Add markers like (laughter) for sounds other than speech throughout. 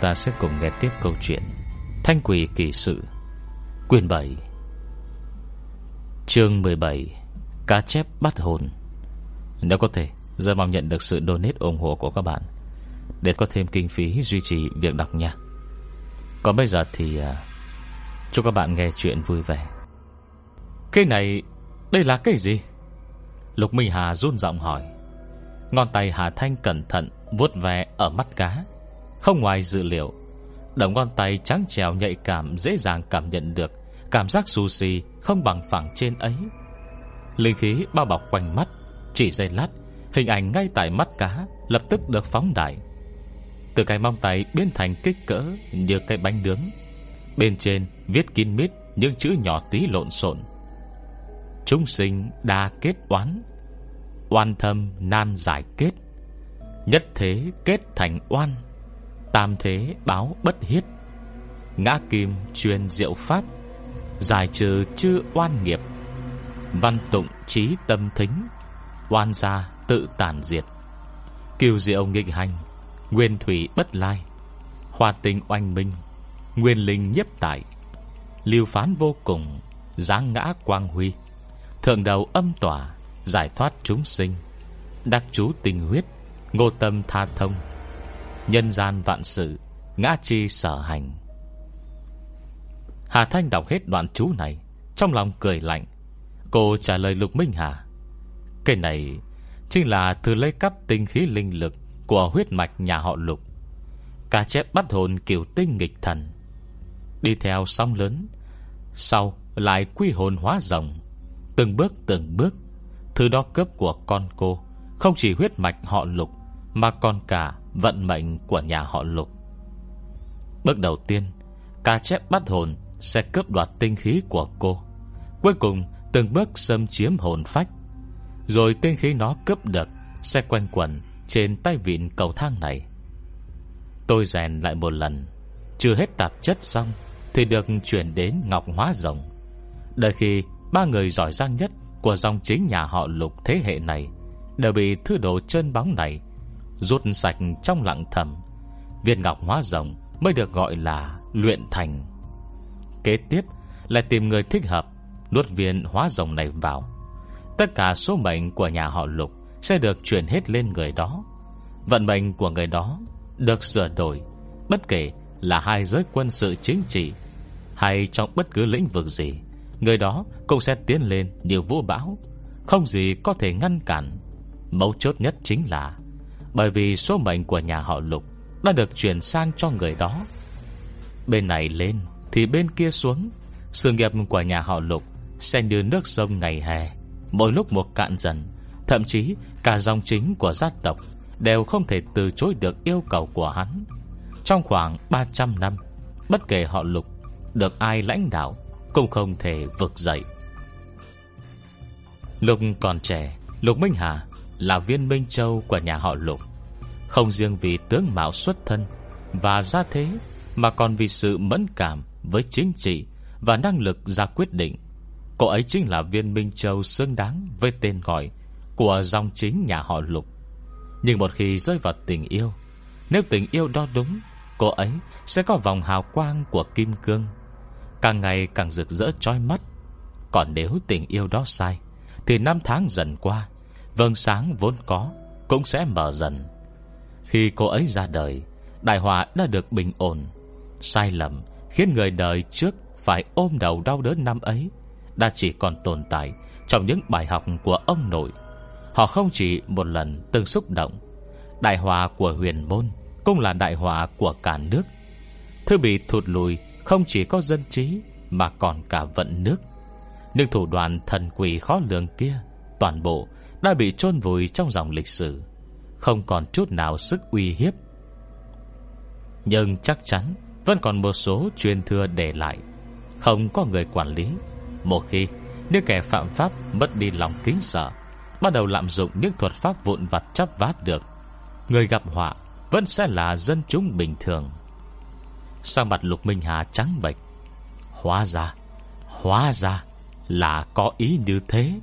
ta sẽ cùng nghe tiếp câu chuyện Thanh quỷ kỳ sự Quyền 7 Chương 17 Cá chép bắt hồn. Nếu có thể Rất mong nhận được sự donate ủng hộ của các bạn Để có thêm kinh phí duy trì việc đọc nha. Còn bây giờ thì uh, Chúc các bạn nghe chuyện vui vẻ. Cái này Đây là cái gì? Lục Minh Hà run giọng hỏi. Ngón tay Hà Thanh cẩn thận vuốt ve ở mắt cá. Không ngoài dự liệu, Đầu ngón tay trắng trèo nhạy cảm Dễ dàng cảm nhận được Cảm giác sushi không bằng phẳng trên ấy. Linh khí bao bọc quanh mắt, Chỉ giây lát, Hình ảnh ngay tại mắt cá Lập tức được phóng đại. Từ cái mong tay biến thành kích cỡ Như cái bánh nướng, Bên trên viết kín mít Những chữ nhỏ tí lộn xộn. Chúng sinh đa kết oán, Oan thâm nan giải kết, Nhất thế kết thành oan. Tam thế báo bất hiết. Ngã kim truyền diệu pháp, Giải trừ chư oan nghiệp. Văn tụng trí tâm thính, Oan gia tự tàn diệt. Kiều diệu nghịch hành, Nguyên thủy bất lai. Hoa tình oanh minh, Nguyên linh nhiếp tại. Lưu phán vô cùng Giáng ngã quang huy. Thượng đầu âm tỏa Giải thoát chúng sinh. Đắc chú tình huyết, Ngô tâm tha thông. Nhân gian vạn sự, Ngã chi sở hành. Hà Thanh đọc hết đoạn chú này, Trong lòng cười lạnh. Cô trả lời Lục Minh Hà, Cái này Chính là từ lấy cắp tinh khí linh lực Của huyết mạch nhà họ Lục. Cá chép bắt hồn kiểu tinh nghịch thần. Đi theo sóng lớn, Sau lại quy hồn hóa rồng. Từng bước từng bước, Thứ đó cướp của con cô Không chỉ huyết mạch họ Lục Mà còn cả vận mệnh của nhà họ Lục. Bước đầu tiên, Cá chép bắt hồn Sẽ cướp đoạt tinh khí của cô. Cuối cùng, từng bước xâm chiếm hồn phách. Rồi tinh khí nó cướp được, Sẽ quanh quẩn Trên tay vịn cầu thang này. Tôi rèn lại một lần, Chưa hết tạp chất xong Thì được chuyển đến Ngọc Hóa Rồng. Đợi khi ba người giỏi giang nhất Của dòng chính nhà họ lục thế hệ này Đều bị thứ đồ chân bóng này Rút sạch trong lặng thầm. Viên ngọc hóa rồng Mới được gọi là luyện thành. Kế tiếp lại tìm người thích hợp, Nuốt viên hóa rồng này vào. Tất cả số mệnh của nhà họ lục Sẽ được chuyển hết lên người đó. Vận mệnh của người đó Được sửa đổi, Bất kể là hai giới quân sự chính trị Hay trong bất cứ lĩnh vực gì, Người đó cũng sẽ tiến lên như vũ bão, Không gì có thể ngăn cản. Mấu chốt nhất chính là bởi vì số mệnh của nhà họ Lục Đã được chuyển sang cho người đó. Bên này lên Thì bên kia xuống, Sự nghiệp của nhà họ Lục Sẽ như nước sông ngày hè, Mỗi lúc một cạn dần, Thậm chí cả dòng chính của gia tộc Đều không thể từ chối được yêu cầu của hắn. Trong khoảng 300 năm, Bất kể họ Lục Được ai lãnh đạo Cũng không thể vực dậy. Lục còn trẻ, Lục Minh Hà là viên Minh Châu của nhà họ Lục. Không riêng vì tướng mạo xuất thân Và gia thế, Mà còn vì sự mẫn cảm Với chính trị Và năng lực ra quyết định. Cô ấy chính là viên Minh Châu xứng đáng Với tên gọi Của dòng chính nhà họ Lục. Nhưng một khi rơi vào tình yêu, Nếu tình yêu đó đúng, Cô ấy sẽ có vòng hào quang của kim cương. Càng ngày càng rực rỡ trói mắt. Còn nếu tình yêu đó sai, Thì năm tháng dần qua Vâng sáng vốn có, Cũng sẽ mở dần. Khi cô ấy ra đời, Đại họa đã được bình ổn. Sai lầm khiến người đời trước Phải ôm đầu đau đớn năm ấy Đã chỉ còn tồn tại Trong những bài học của ông nội. Họ không chỉ một lần từng xúc động, Đại họa của huyền môn Cũng là đại họa của cả nước. Thứ bị thụt lùi Không chỉ có dân trí Mà còn cả vận nước. Nhưng thủ đoạn thần quỷ khó lường kia Toàn bộ đã bị chôn vùi trong dòng lịch sử, không còn chút nào sức uy hiếp. Nhưng chắc chắn vẫn còn một số truyền thừa để lại, không có người quản lý. Một khi những kẻ phạm pháp mất đi lòng kính sợ, bắt đầu lạm dụng những thuật pháp vụn vặt chắp vát được, người gặp họa vẫn sẽ là dân chúng bình thường. Sang mặt Lục Minh Hà trắng bệch, hóa ra, hóa ra là có ý như thế.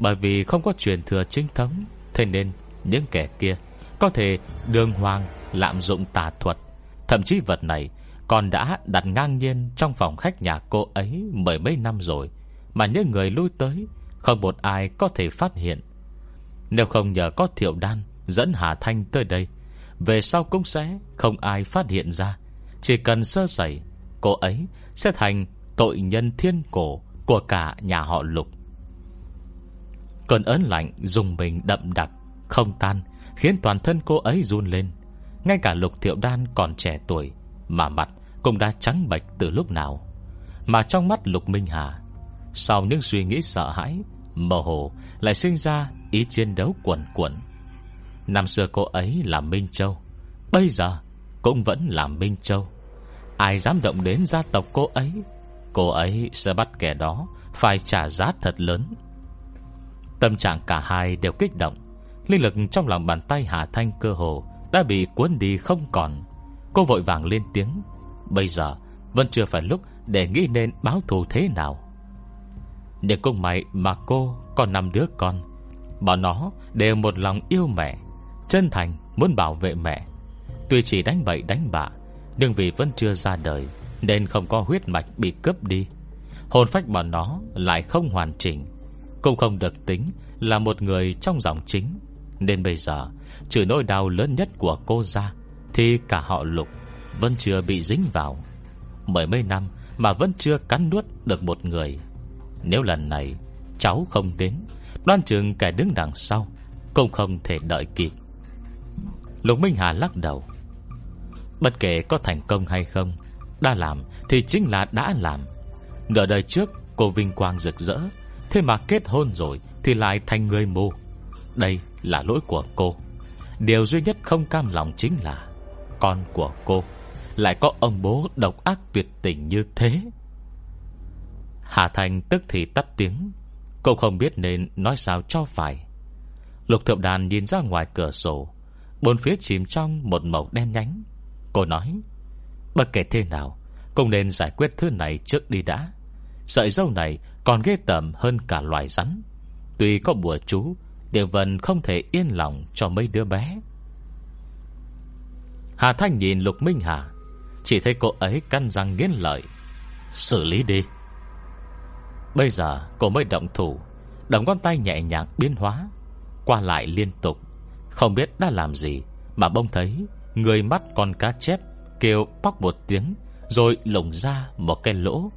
Bởi vì không có truyền thừa chính thống, Thế nên những kẻ kia Có thể đường hoàng lạm dụng tà thuật. Thậm chí vật này Còn đã đặt ngang nhiên trong phòng khách nhà cô ấy Mười mấy năm rồi, Mà những người lui tới Không một ai có thể phát hiện. Nếu không nhờ có thiệu đan Dẫn Hà Thanh tới đây, Về sau cũng sẽ không ai phát hiện ra. Chỉ cần sơ sẩy, Cô ấy sẽ thành tội nhân thiên cổ Của cả nhà họ lục. Cơn ớn lạnh dùng mình đậm đặc, Không tan, Khiến toàn thân cô ấy run lên. Ngay cả lục thiệu đan còn trẻ tuổi, Mà mặt cũng đã trắng bệch từ lúc nào. Mà trong mắt lục minh hà, Sau những suy nghĩ sợ hãi, Mơ hồ lại sinh ra Ý chiến đấu quẩn quẩn Năm xưa cô ấy là Minh Châu, Bây giờ cũng vẫn là Minh Châu. Ai dám động đến gia tộc cô ấy Cô ấy sẽ bắt kẻ đó Phải trả giá thật lớn. Tâm trạng cả hai đều kích động. Linh lực trong lòng bàn tay Hà Thanh cơ hồ Đã bị cuốn đi không còn. Cô vội vàng lên tiếng, Bây giờ vẫn chưa phải lúc Để nghĩ nên báo thù thế nào. Để cùng mày mà cô Còn năm đứa con, Bọn nó đều một lòng yêu mẹ, Chân thành muốn bảo vệ mẹ. Tuy chỉ đánh bậy đánh bạ, Nhưng vì vẫn chưa ra đời Nên không có huyết mạch bị cướp đi. Hồn phách bọn nó lại không hoàn chỉnh. Cũng không được tính Là một người trong dòng chính. Nên bây giờ, Trừ nỗi đau lớn nhất của cô ra, Thì cả họ lục Vẫn chưa bị dính vào. Mười mấy năm mà vẫn chưa cắn nuốt được một người. Nếu lần này Cháu không đến, Đoan chừng kẻ đứng đằng sau Cũng không thể đợi kịp. Lục Minh Hà lắc đầu. Bất kể có thành công hay không, Đã làm thì chính là đã làm. Nửa đời trước, cô vinh quang rực rỡ Thế mà kết hôn rồi Thì lại thành người mù. Đây là lỗi của cô. Điều duy nhất không cam lòng chính là Con của cô Lại có ông bố độc ác tuyệt tình như thế. Hà Thành tức thì tắt tiếng. Cô không biết nên nói sao cho phải. Lục thượng đàn nhìn ra ngoài cửa sổ. Bốn phía chìm trong một màu đen nhánh. Cô nói, Bất kể thế nào, Cũng nên giải quyết thứ này trước đi đã. Sợi dâu này còn ghê tởm hơn cả loài rắn. Tuy có bùa chú Điều Vân không thể yên lòng cho mấy đứa bé. Hà Thanh nhìn Lục Minh Hà, Chỉ thấy cô ấy căn răng nghiến lợi. Xử lý đi. Bây giờ cô mới động thủ Động con tay nhẹ nhàng biến hóa, Qua lại liên tục. Không biết đã làm gì Mà bông thấy Người mắt con cá chép Kêu bóc một tiếng, Rồi lồng ra một cái lỗ.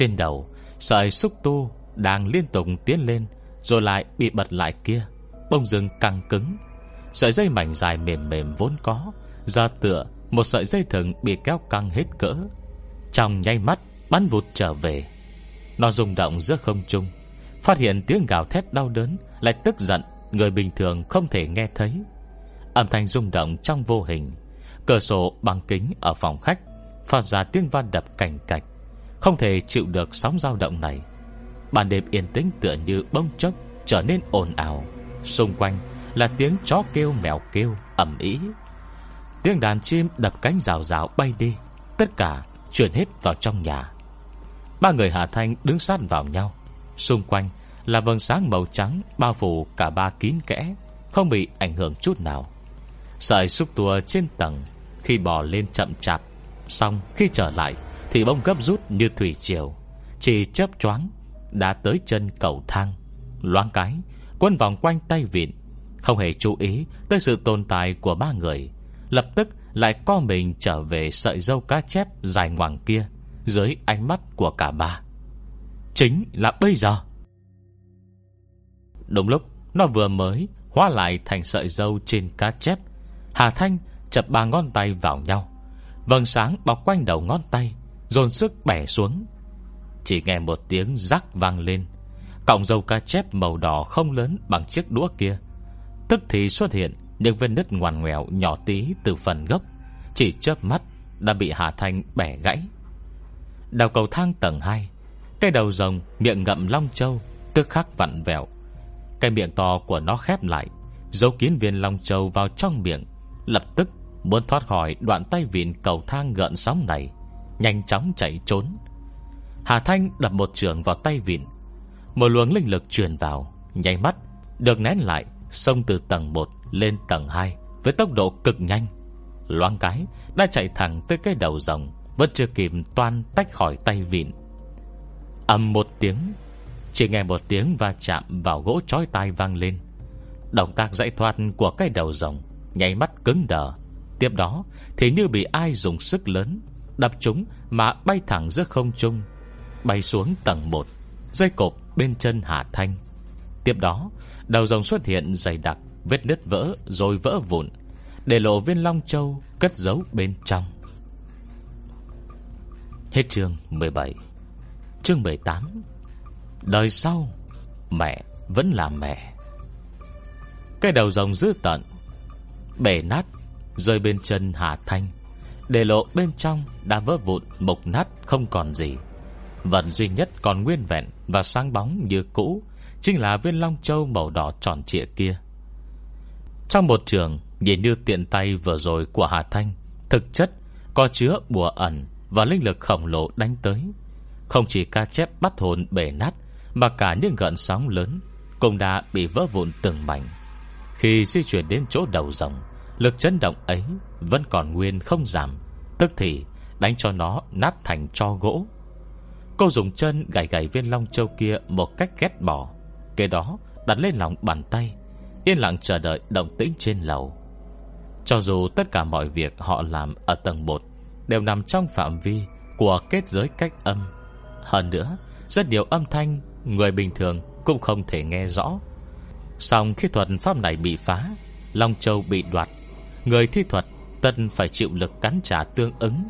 Trên đầu, Sợi xúc tu đang liên tục tiến lên, Rồi lại bị bật lại kia, Bông rừng căng cứng. Sợi dây mảnh dài mềm mềm vốn có Ra tựa một sợi dây thừng Bị kéo căng hết cỡ. Trong nháy mắt, bắn vụt trở về. Nó rung động giữa không trung, Phát hiện tiếng gào thét đau đớn, Lại tức giận, Người bình thường không thể nghe thấy. Âm thanh rung động trong vô hình, Cửa sổ bằng kính ở phòng khách, Phát ra tiếng van đập cảnh cạch. Không thể chịu được sóng dao động này. Ban đêm yên tĩnh tựa như bông chốc Trở nên ồn ào. Xung quanh là tiếng chó kêu, mèo kêu ẩm ý Tiếng đàn chim đập cánh rào rào bay đi, Tất cả chuyển hết vào trong nhà. Ba người Hà Thanh đứng sát vào nhau. Xung quanh là vầng sáng màu trắng Bao phủ cả ba kín kẽ, Không bị ảnh hưởng chút nào. Sợi xúc tua trên tầng Khi bò lên chậm chạp, Xong khi trở lại thì bông gấp rút như thủy triều. Chỉ chớp choáng, Đã tới chân cầu thang. Loáng cái, Quân vòng quanh tay vịn. Không hề chú ý tới sự tồn tại của ba người. Lập tức lại co mình trở về sợi dâu cá chép dài ngoằng kia, Dưới ánh mắt của cả ba. Chính là bây giờ. Đúng lúc, Nó vừa mới hóa lại thành sợi dâu trên cá chép, Hà Thanh chập ba ngón tay vào nhau. Vầng sáng bọc quanh đầu ngón tay Dồn sức bẻ xuống. Chỉ nghe một tiếng rắc vang lên. Cọng dầu cá chép màu đỏ không lớn Bằng chiếc đũa kia. Tức thì xuất hiện những vết nứt ngoằn ngoèo Nhỏ tí từ phần gốc. Chỉ chớp mắt đã bị Hà Thanh bẻ gãy. Đào cầu thang tầng 2 Cái đầu rồng miệng ngậm long châu, Tức khắc vặn vẹo. Cái miệng to của nó khép lại, Dấu kiến viên long châu vào trong miệng, Lập tức muốn thoát khỏi đoạn tay vịn cầu thang gợn sóng này. Nhanh chóng chạy trốn. Hà Thanh đập một trường vào tay vịn. Một luồng linh lực truyền vào Nhanh mắt, Được nén lại, Xông từ tầng 1 lên tầng 2 Với tốc độ cực nhanh. Loáng cái, đã chạy thẳng tới cái đầu rồng, Vẫn chưa kịp toan tách khỏi tay vịn. Ầm một tiếng, Chỉ nghe một tiếng va chạm vào gỗ chói tai vang lên. Động tác dãy thoát của cái đầu rồng Nháy mắt cứng đờ. Tiếp đó, thì như bị ai dùng sức lớn Đập chúng mà bay thẳng giữa không trung, Bay xuống tầng 1 Dây cột bên chân Hà Thanh. Tiếp đó, Đầu rồng xuất hiện dày đặc, Vết nứt vỡ rồi vỡ vụn, Để lộ viên Long Châu cất giấu bên trong. Hết chương 17 Chương 18 Đời sau, Mẹ vẫn là mẹ. Cái đầu rồng dữ tận, Bể nát, Rơi bên chân Hà Thanh. Để lộ bên trong đã vỡ vụn Mục nát, không còn gì. Vật duy nhất còn nguyên vẹn Và sáng bóng như cũ, Chính là viên long châu màu đỏ tròn trịa kia. Trong một trường, Nhìn như tiện tay vừa rồi của Hà Thanh, Thực chất có chứa bùa ẩn Và linh lực khổng lồ đánh tới. Không chỉ ca chép bắt hồn bể nát, Mà cả những gợn sóng lớn Cũng đã bị vỡ vụn từng mảnh. Khi di chuyển đến chỗ đầu rồng Lực chấn động ấy Vẫn còn nguyên không giảm, Tức thì đánh cho nó nát thành cho gỗ. Cô dùng chân gảy gảy viên long châu kia Một cách ghét bỏ, Kế đó đặt lên lòng bàn tay, Yên lặng chờ đợi động tĩnh trên lầu. Cho dù tất cả mọi việc họ làm Ở tầng 1 Đều nằm trong phạm vi Của kết giới cách âm. Hơn nữa, Rất nhiều âm thanh Người bình thường cũng không thể nghe rõ. Xong khi thuật pháp này bị phá, Long Châu bị đoạt Người thi thuật tân phải chịu lực cắn trả tương ứng.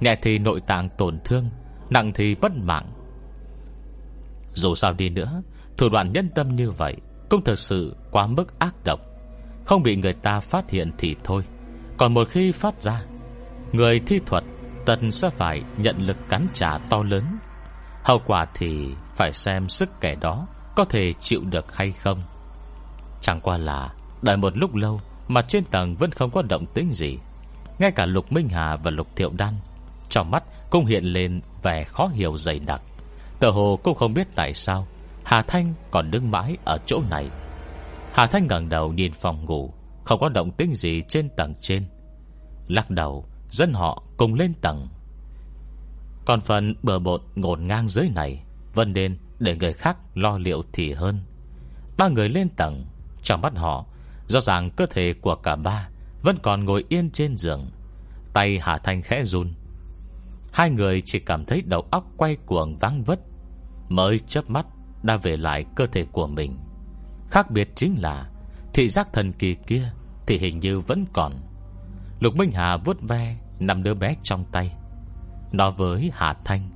Nhẹ thì nội tạng tổn thương, Nặng thì bất mạng. Dù sao đi nữa, Thủ đoạn nhân tâm như vậy Cũng thật sự quá mức ác độc. Không bị người ta phát hiện thì thôi. Còn một khi phát ra, Người thi thuật Tần sẽ phải nhận lực cắn trả to lớn. Hậu quả thì Phải xem sức kẻ đó Có thể chịu được hay không. Chẳng qua là Đợi một lúc lâu mà trên tầng vẫn không có động tĩnh gì. Ngay cả Lục Minh Hà và Lục Thiệu Đan, Trong mắt cũng hiện lên Vẻ khó hiểu dày đặc. Tờ hồ cũng không biết tại sao, Hà Thanh còn đứng mãi ở chỗ này. Hà Thanh ngẩng đầu nhìn phòng ngủ, Không có động tĩnh gì trên tầng trên. Lắc đầu dân họ cùng lên tầng. Còn phần bờ bột ngổn ngang dưới này Vân nên để người khác lo liệu thì hơn. Ba người lên tầng, Trong mắt họ Rõ ràng cơ thể của cả ba Vẫn còn ngồi yên trên giường. Tay Hà Thanh khẽ run. Hai người chỉ cảm thấy đầu óc quay cuồng vắng vất, Mới chớp mắt đã về lại cơ thể của mình. Khác biệt chính là Thị giác thần kỳ kia Thì hình như vẫn còn. Lục Minh Hà vuốt ve Nằm đứa bé trong tay. Nói với Hà Thanh,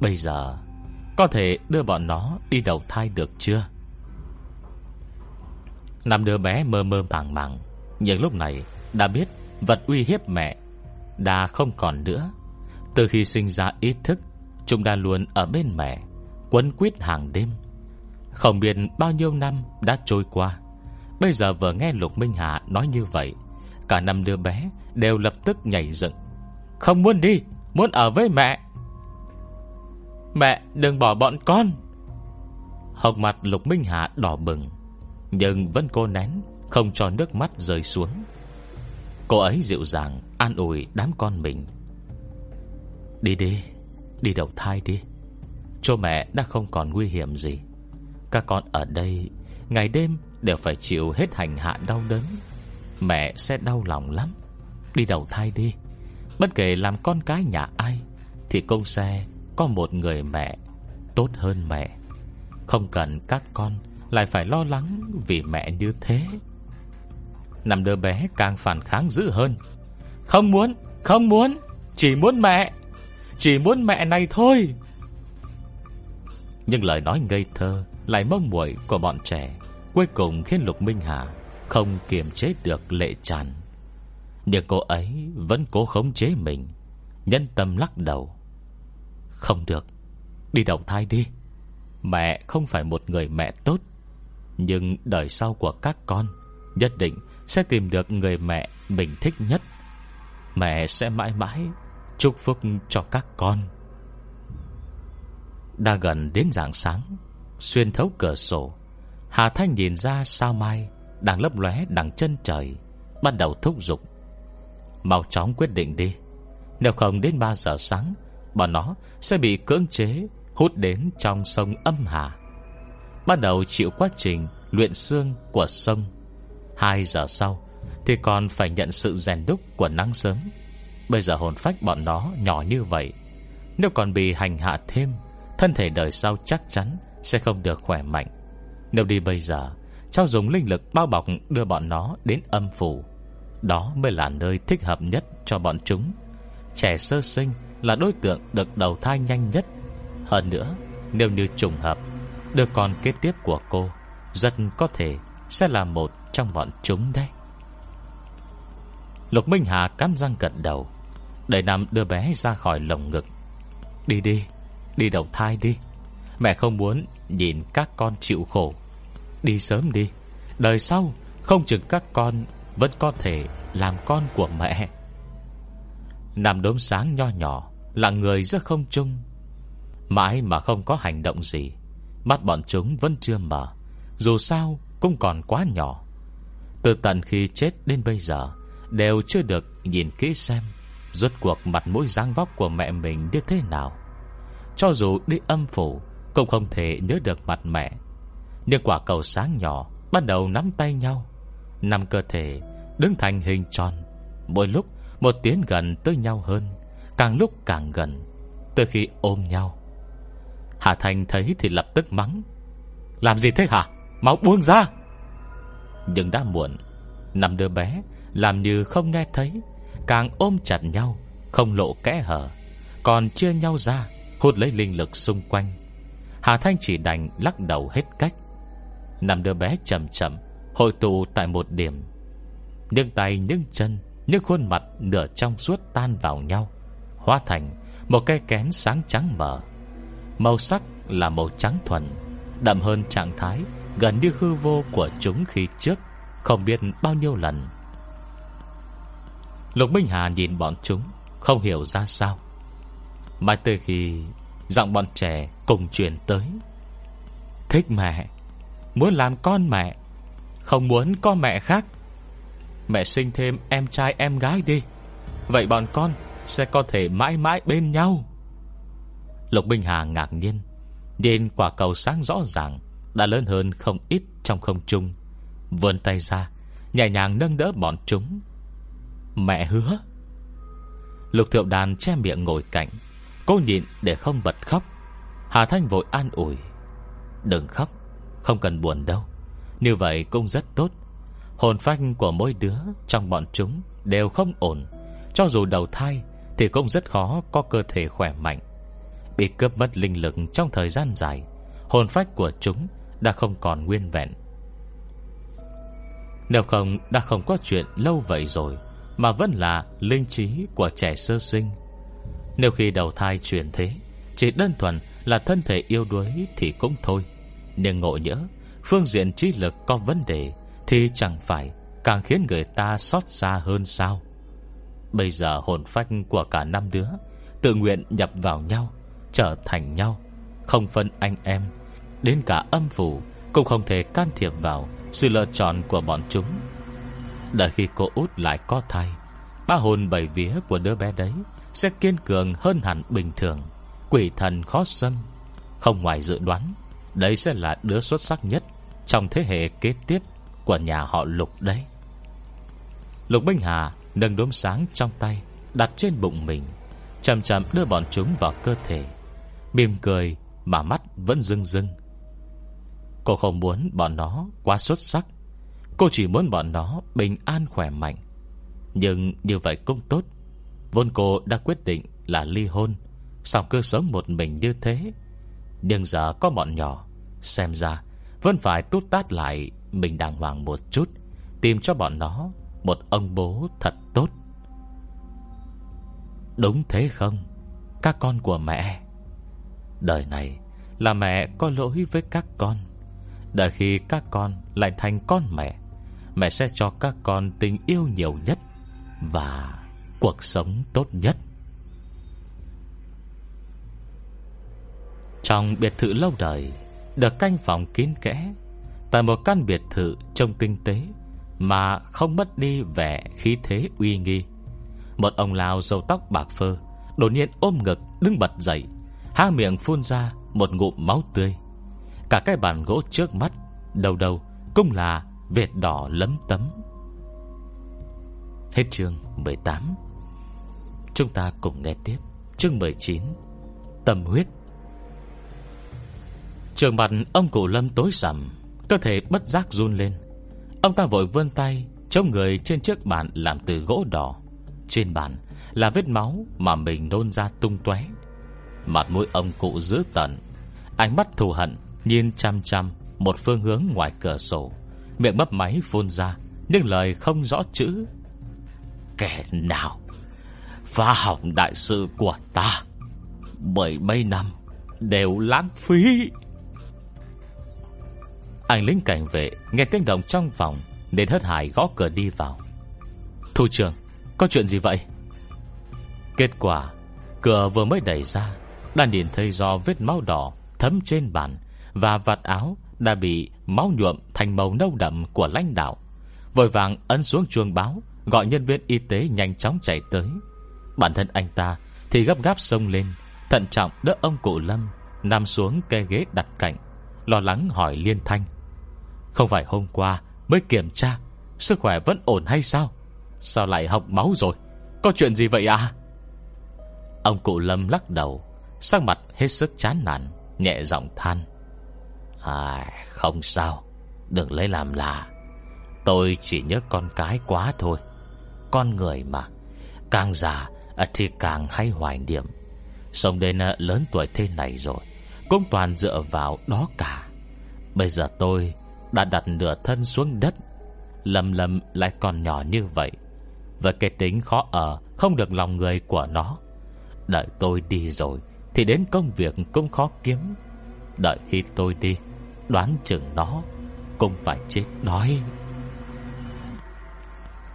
Bây giờ Có thể đưa bọn nó đi đầu thai được chưa? Năm đứa bé mơ mơ màng màng. Nhưng lúc này, đã biết Vật uy hiếp mẹ Đã không còn nữa. Từ khi sinh ra ý thức, Chúng đã luôn ở bên mẹ, Quấn quýt hàng đêm. Không biết bao nhiêu năm đã trôi qua. Bây giờ vừa nghe Lục Minh Hà nói như vậy, Cả năm đứa bé Đều lập tức nhảy dựng. Không muốn đi, Muốn ở với mẹ. Mẹ đừng bỏ bọn con. Hồng mặt Lục Minh Hà đỏ bừng. Nhưng vẫn cô nén, Không cho nước mắt rơi xuống. Cô ấy dịu dàng, An ủi đám con mình. Đi đi Đi đầu thai đi. Cho mẹ đã không còn nguy hiểm gì. Các con ở đây, Ngày đêm đều phải chịu hết hành hạ đau đớn. Mẹ sẽ đau lòng lắm. Đi đầu thai đi. Bất kể làm con cái nhà ai, Thì công xe có một người mẹ Tốt hơn mẹ. Không cần các con lại phải lo lắng vì mẹ như thế. Nằm đứa bé càng phản kháng dữ hơn. Không muốn Không muốn, Chỉ muốn mẹ, Chỉ muốn mẹ này thôi. Nhưng lời nói ngây thơ Lại mông muội của bọn trẻ Cuối cùng khiến Lục Minh Hà Không kiềm chế được lệ tràn. Nhưng cô ấy vẫn cố khống chế mình, Nhân tâm lắc đầu. Không được, Đi đầu thai đi. Mẹ không phải một người mẹ tốt. Nhưng đời sau của các con, Nhất định sẽ tìm được người mẹ mình thích nhất. Mẹ sẽ mãi mãi Chúc phúc cho các con. Đã gần đến rạng sáng, Xuyên thấu cửa sổ, Hà Thanh nhìn ra sao mai Đang lấp lóe đằng chân trời, Bắt đầu thúc giục. Mau chóng quyết định đi, Nếu không đến 3 giờ sáng, Bọn nó sẽ bị cưỡng chế Hút đến trong sông âm hà. Bắt đầu chịu quá trình Luyện xương của sông. Hai giờ sau Thì còn phải nhận sự rèn đúc của nắng sớm. Bây giờ hồn phách bọn nó nhỏ như vậy, Nếu còn bị hành hạ thêm, Thân thể đời sau chắc chắn Sẽ không được khỏe mạnh. Nếu đi bây giờ, Cháu dùng linh lực bao bọc đưa bọn nó đến âm phủ. Đó mới là nơi thích hợp nhất cho bọn chúng. Trẻ sơ sinh là đối tượng được đầu thai nhanh nhất. Hơn nữa, Nếu như trùng hợp Đứa con kế tiếp của cô Rất có thể sẽ là một trong bọn chúng đấy. Lục Minh Hà cắn răng gật đầu, Đẩy nằm đưa bé ra khỏi lồng ngực. Đi đi Đi đầu thai đi. Mẹ không muốn nhìn các con chịu khổ. Đi sớm đi, Đời sau không chừng các con Vẫn có thể làm con của mẹ. Nằm đốm sáng nho nhỏ Là người rất không chung Mãi mà không có hành động gì Mắt bọn chúng vẫn chưa mở, Dù sao cũng còn quá nhỏ. Từ tận khi chết đến bây giờ, Đều chưa được nhìn kỹ xem Rốt cuộc mặt mũi dáng vóc của mẹ mình như thế nào. Cho dù đi âm phủ, Cũng không thể nhớ được mặt mẹ. Nhưng quả cầu sáng nhỏ Bắt đầu nắm tay nhau Nằm cơ thể đứng thành hình tròn, Mỗi lúc một tiến gần tới nhau hơn, Càng lúc càng gần. Tới khi ôm nhau Hà Thành thấy thì lập tức mắng. Làm gì thế hả? Máu buông ra. Nhưng đã muộn Nằm đứa bé Làm như không nghe thấy, Càng ôm chặt nhau, Không lộ kẽ hở, Còn chia nhau ra, Hút lấy linh lực xung quanh. Hà Thanh chỉ đành lắc đầu hết cách. Nằm đứa bé chậm chậm, Hội tụ tại một điểm. Nhưng tay nhưng chân, Những khuôn mặt nửa trong suốt tan vào nhau, Hóa thành một cây kén sáng trắng mở Màu sắc là màu trắng thuần, Đậm hơn trạng thái, Gần như hư vô của chúng khi trước, Không biết bao nhiêu lần. Lục Minh Hà nhìn bọn chúng, Không hiểu ra sao. Mãi từ khi Giọng bọn trẻ cùng truyền tới, Thích mẹ, Muốn làm con mẹ, Không muốn có mẹ khác. Mẹ sinh thêm em trai em gái đi, Vậy bọn con Sẽ có thể mãi mãi bên nhau. Lục Minh Hà ngạc nhiên. Nhìn quả cầu sáng rõ ràng, Đã lớn hơn không ít trong không trung. Vươn tay ra, Nhẹ nhàng nâng đỡ bọn chúng. Mẹ hứa. Lục thiệu đàn che miệng ngồi cạnh Cô nhịn để không bật khóc. Hà Thanh vội an ủi. Đừng khóc, Không cần buồn đâu. Như vậy cũng rất tốt. Hồn phách của mỗi đứa trong bọn chúng Đều không ổn. Cho dù đầu thai Thì cũng rất khó có cơ thể khỏe mạnh. Bị cướp mất linh lực trong thời gian dài. Hồn phách của chúng Đã không còn nguyên vẹn. Nếu không, đã không có chuyện lâu vậy rồi, Mà vẫn là linh trí của trẻ sơ sinh. Nếu khi đầu thai chuyển thế, Chỉ đơn thuần là thân thể yêu đuối Thì cũng thôi. Nhưng ngộ nhỡ, Phương diện trí lực có vấn đề Thì chẳng phải Càng khiến người ta xót xa hơn sao? Bây giờ hồn phách của cả năm đứa Tự nguyện nhập vào nhau Trở thành nhau, Không phân anh em. Đến cả âm phủ Cũng không thể can thiệp vào Sự lựa chọn của bọn chúng. Đợi khi cô út lại có thai, Ba hồn bảy vía của đứa bé đấy Sẽ kiên cường hơn hẳn bình thường. Quỷ thần khó xâm, Không ngoài dự đoán, Đấy sẽ là đứa xuất sắc nhất Trong thế hệ kế tiếp Của nhà họ Lục đấy. Lục Minh Hà nâng đốm sáng trong tay, Đặt trên bụng mình, Chậm chậm đưa bọn chúng vào cơ thể. Mỉm cười, Mà mắt vẫn rưng rưng. Cô không muốn bọn nó quá xuất sắc. Cô chỉ muốn bọn nó bình an khỏe mạnh. Nhưng như vậy cũng tốt. Vốn cô đã quyết định là ly hôn Sau cơ sống một mình như thế? Nhưng giờ có bọn nhỏ, Xem ra Vẫn phải tút tát lại, Mình đàng hoàng một chút, Tìm cho bọn nó Một ông bố thật tốt. Đúng thế không? Các con của mẹ. Đời này là mẹ có lỗi với các con. Đợi khi các con lại thành con mẹ Mẹ sẽ cho các con tình yêu nhiều nhất Và cuộc sống tốt nhất. Trong biệt thự lâu đời, Được canh phòng kín kẽ, Tại một căn biệt thự trông tinh tế Mà không mất đi vẻ khí thế uy nghi, Một ông lao dầu tóc bạc phơ Đột nhiên ôm ngực đứng bật dậy. Há miệng phun ra một ngụm máu tươi. Cả cái bàn gỗ trước mắt, Đầu đầu cũng là vệt đỏ lấm tấm. Hết chương 18 Chúng ta cùng nghe tiếp Chương 19 Tâm huyết. Trường mặt ông cụ lâm tối sầm, Cơ thể bất giác run lên. Ông ta vội vươn tay, Chống người trên chiếc bàn làm từ gỗ đỏ. Trên bàn là vết máu Mà mình nôn ra tung tóe. Mặt mũi ông cụ dữ tận. Ánh mắt thù hận, Nhìn chăm chăm một phương hướng ngoài cửa sổ. Miệng mấp máy phun ra, Nhưng lời không rõ chữ. Kẻ nào? Phá hỏng đại sự của ta. Bởi mấy năm Đều lãng phí. Anh lính cảnh vệ Nghe tiếng động trong phòng, Nên hất hải gõ cửa đi vào. Thủ trưởng, Có chuyện gì vậy? Kết quả, Cửa vừa mới đẩy ra đã nhìn thấy do vết máu đỏ Thấm trên bàn Và vạt áo đã bị máu nhuộm thành màu nâu đậm của lãnh đạo. Vội vàng ấn xuống chuông báo, Gọi nhân viên y tế nhanh chóng chạy tới. Bản thân anh ta Thì gấp gáp xông lên, Thận trọng đỡ ông cụ Lâm, Nằm xuống cây ghế đặt cạnh, Lo lắng hỏi liên thanh. Không phải hôm qua mới kiểm tra, Sức khỏe vẫn ổn hay sao? Sao lại học máu rồi? Có chuyện gì vậy à? Ông cụ Lâm lắc đầu. Sắc mặt hết sức chán nản, Nhẹ giọng than. À không sao, Đừng lấy làm lạ. Tôi chỉ nhớ con cái quá thôi, Con người mà. Càng già, thì càng hay hoài niệm. Sống đến ờ, lớn tuổi thế này rồi, Cũng toàn dựa vào đó cả. Bây giờ tôi Đã đặt nửa thân xuống đất, Lầm lầm lại còn nhỏ như vậy. Và cái tính khó ở, Không được lòng người của nó. Đợi tôi đi rồi thì đến công việc cũng khó kiếm. Đợi khi tôi đi, Đoán chừng nó Cũng phải chết đói.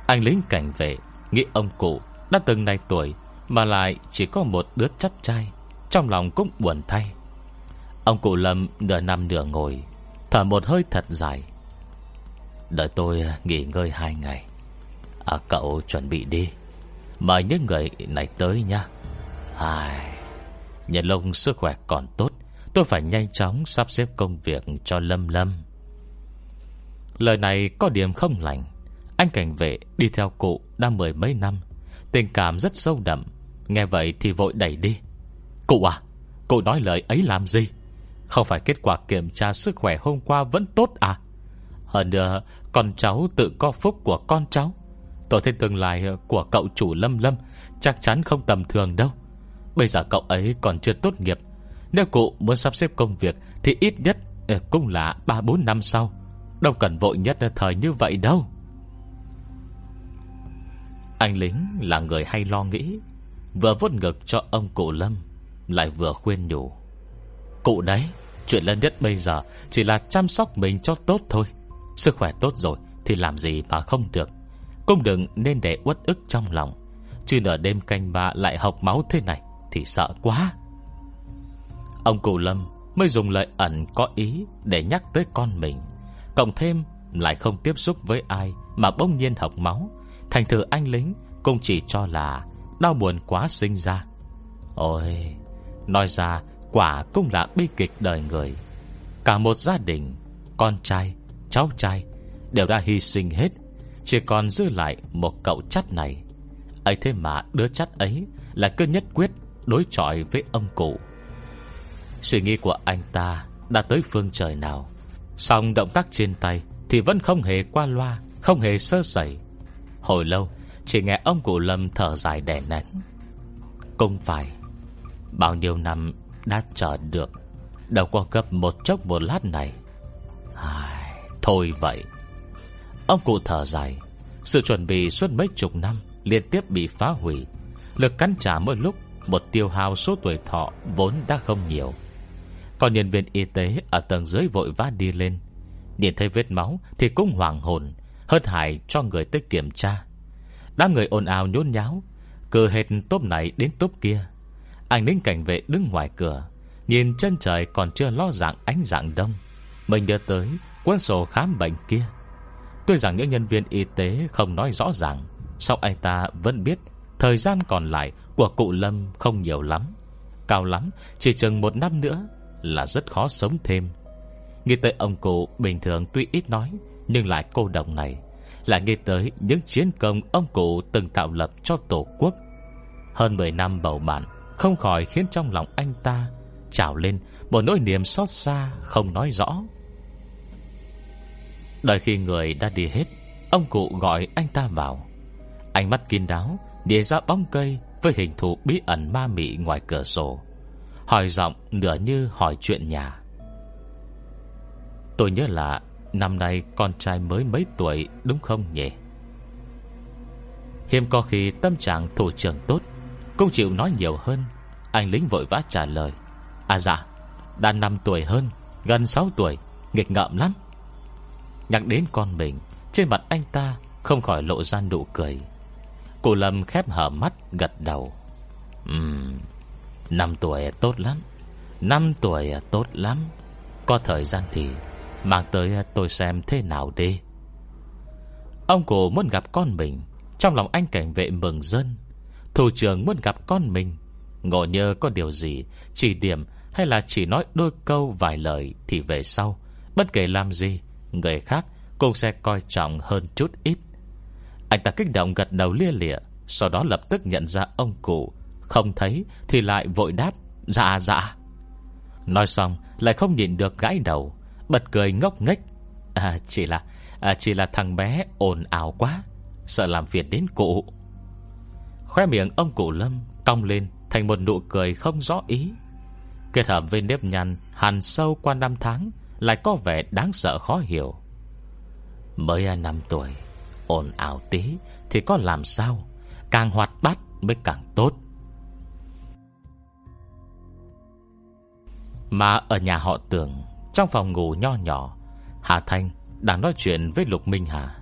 Anh lính cảnh vệ Nghĩ ông cụ đã từng này tuổi Mà lại chỉ có một đứa chắt trai, Trong lòng cũng buồn thay. Ông cụ Lâm nửa nằm nửa ngồi, Thở một hơi thật dài. Đợi tôi à, nghỉ ngơi hai ngày. À cậu chuẩn bị đi. Mời những người này tới nha Ai Nhân lông sức khỏe còn tốt. Tôi phải nhanh chóng sắp xếp công việc cho Lâm Lâm. Lời này có điểm không lành. Anh cảnh vệ đi theo cụ đã mười mấy năm. Tình cảm rất sâu đậm. Nghe vậy thì vội đẩy đi. Cụ à Cụ nói lời ấy làm gì? Không phải kết quả kiểm tra sức khỏe hôm qua vẫn tốt à? Hơn nữa, Con cháu tự có phúc của con cháu. Tôi thấy tương lai của cậu chủ Lâm Lâm Chắc chắn không tầm thường đâu. Bây giờ cậu ấy còn chưa tốt nghiệp. Nếu cụ muốn sắp xếp công việc Thì ít nhất ờ, cũng là 3-4 năm sau. Đâu cần vội nhất thời như vậy đâu. Anh lính là người hay lo nghĩ, Vừa vuốt ngực cho ông cụ Lâm, Lại vừa khuyên nhủ. Cụ đấy, Chuyện lớn nhất bây giờ Chỉ là chăm sóc mình cho tốt thôi. Sức khỏe tốt rồi Thì làm gì mà không được. Cũng đừng nên để uất ức trong lòng, Chứ nở đêm canh ba lại học máu thế này. Thì sợ quá. Ông cụ Lâm mới dùng lời ẩn có ý Để nhắc tới con mình Cộng thêm lại không tiếp xúc với ai Mà bỗng nhiên học máu. Thành thử anh lính cũng chỉ cho là Đau buồn quá sinh ra. Ôi Nói ra quả cũng là bi kịch đời người. Cả một gia đình Con trai, cháu trai Đều đã hy sinh hết Chỉ còn dư lại một cậu chắt này. Ấy thế mà đứa chắt ấy Là cứ nhất quyết đối chọi với ông cụ. Suy nghĩ của anh ta Đã tới phương trời nào. Xong động tác trên tay Thì vẫn không hề qua loa Không hề sơ sẩy. Hồi lâu Chỉ nghe ông cụ Lâm thở dài đẻ nén. Cũng phải Bao nhiêu năm đã chờ được Đâu có gấp một chốc một lát này. Ai, Thôi vậy. Ông cụ thở dài. Sự chuẩn bị suốt mấy chục năm Liên tiếp bị phá hủy. Lực cắn trả mỗi lúc một tiêu hao số tuổi thọ Vốn đã không nhiều. Còn nhân viên y tế ở tầng dưới vội vã đi lên. Nhìn thấy vết máu Thì cũng hoàng hồn, Hớt hải cho người tới kiểm tra. Đám người ồn ào nhốn nháo Cờ hệt tốp này đến tốp kia. Anh lính cảnh vệ đứng ngoài cửa, Nhìn chân trời còn chưa lo dạng ánh dạng đông. Mình đưa tới cuốn sổ khám bệnh kia. Tuy rằng những nhân viên y tế không nói rõ ràng sau anh ta vẫn biết Thời gian còn lại của cụ Lâm không nhiều lắm, Cao lắm, Chỉ chừng một năm nữa Là rất khó sống thêm. Nghĩ tới ông cụ bình thường tuy ít nói, Nhưng lại cô đồng này, Lại nghĩ tới những chiến công ông cụ từng tạo lập cho tổ quốc. Hơn 10 năm bầu bạn, Không khỏi khiến trong lòng anh ta Trào lên một nỗi niềm xót xa Không nói rõ. Đợi khi người đã đi hết, Ông cụ gọi anh ta vào. Ánh mắt kín đáo Địa ra bóng cây với hình thù bí ẩn ma mị ngoài cửa sổ. Hỏi giọng nửa như hỏi chuyện nhà. Tôi nhớ là Năm nay con trai mới mấy tuổi, Đúng không nhỉ? Hiếm có khi tâm trạng thủ trưởng tốt, Cũng chịu nói nhiều hơn. Anh lính vội vã trả lời. À dạ Đã 5 tuổi hơn, Gần 6 tuổi, Nghịch ngợm lắm. Nhắc đến con mình, Trên mặt anh ta không khỏi lộ ra nụ cười. Cô Lâm khép hở mắt, gật đầu. Ừm, Năm tuổi tốt lắm, Năm tuổi tốt lắm. Có thời gian thì Mang tới tôi xem thế nào đi. Ông cổ muốn gặp con mình, Trong lòng anh cảnh vệ mừng dân Thủ trưởng muốn gặp con mình, Ngộ nhớ có điều gì, Chỉ điểm hay là chỉ nói đôi câu vài lời Thì về sau, Bất kể làm gì, Người khác cũng sẽ coi trọng hơn chút ít. Anh ta kích động gật đầu lia lịa Sau đó lập tức nhận ra ông cụ. Không thấy thì lại vội đáp Dạ dạ. Nói xong lại không nhìn được gãi đầu Bật cười ngốc nghếch. À chỉ là à, Chỉ là thằng bé ồn ào quá Sợ làm phiền đến cụ. Khoe miệng ông cụ Lâm Cong lên thành một nụ cười không rõ ý. Kết hợp với nếp nhăn Hàn sâu qua năm tháng Lại có vẻ đáng sợ khó hiểu. Mới năm tuổi ồn ào tí Thì có làm sao? Càng hoạt bát mới càng tốt. Mà ở nhà họ tưởng Trong phòng ngủ nho nhỏ, Hà Thanh đang nói chuyện với Lục Minh Hà.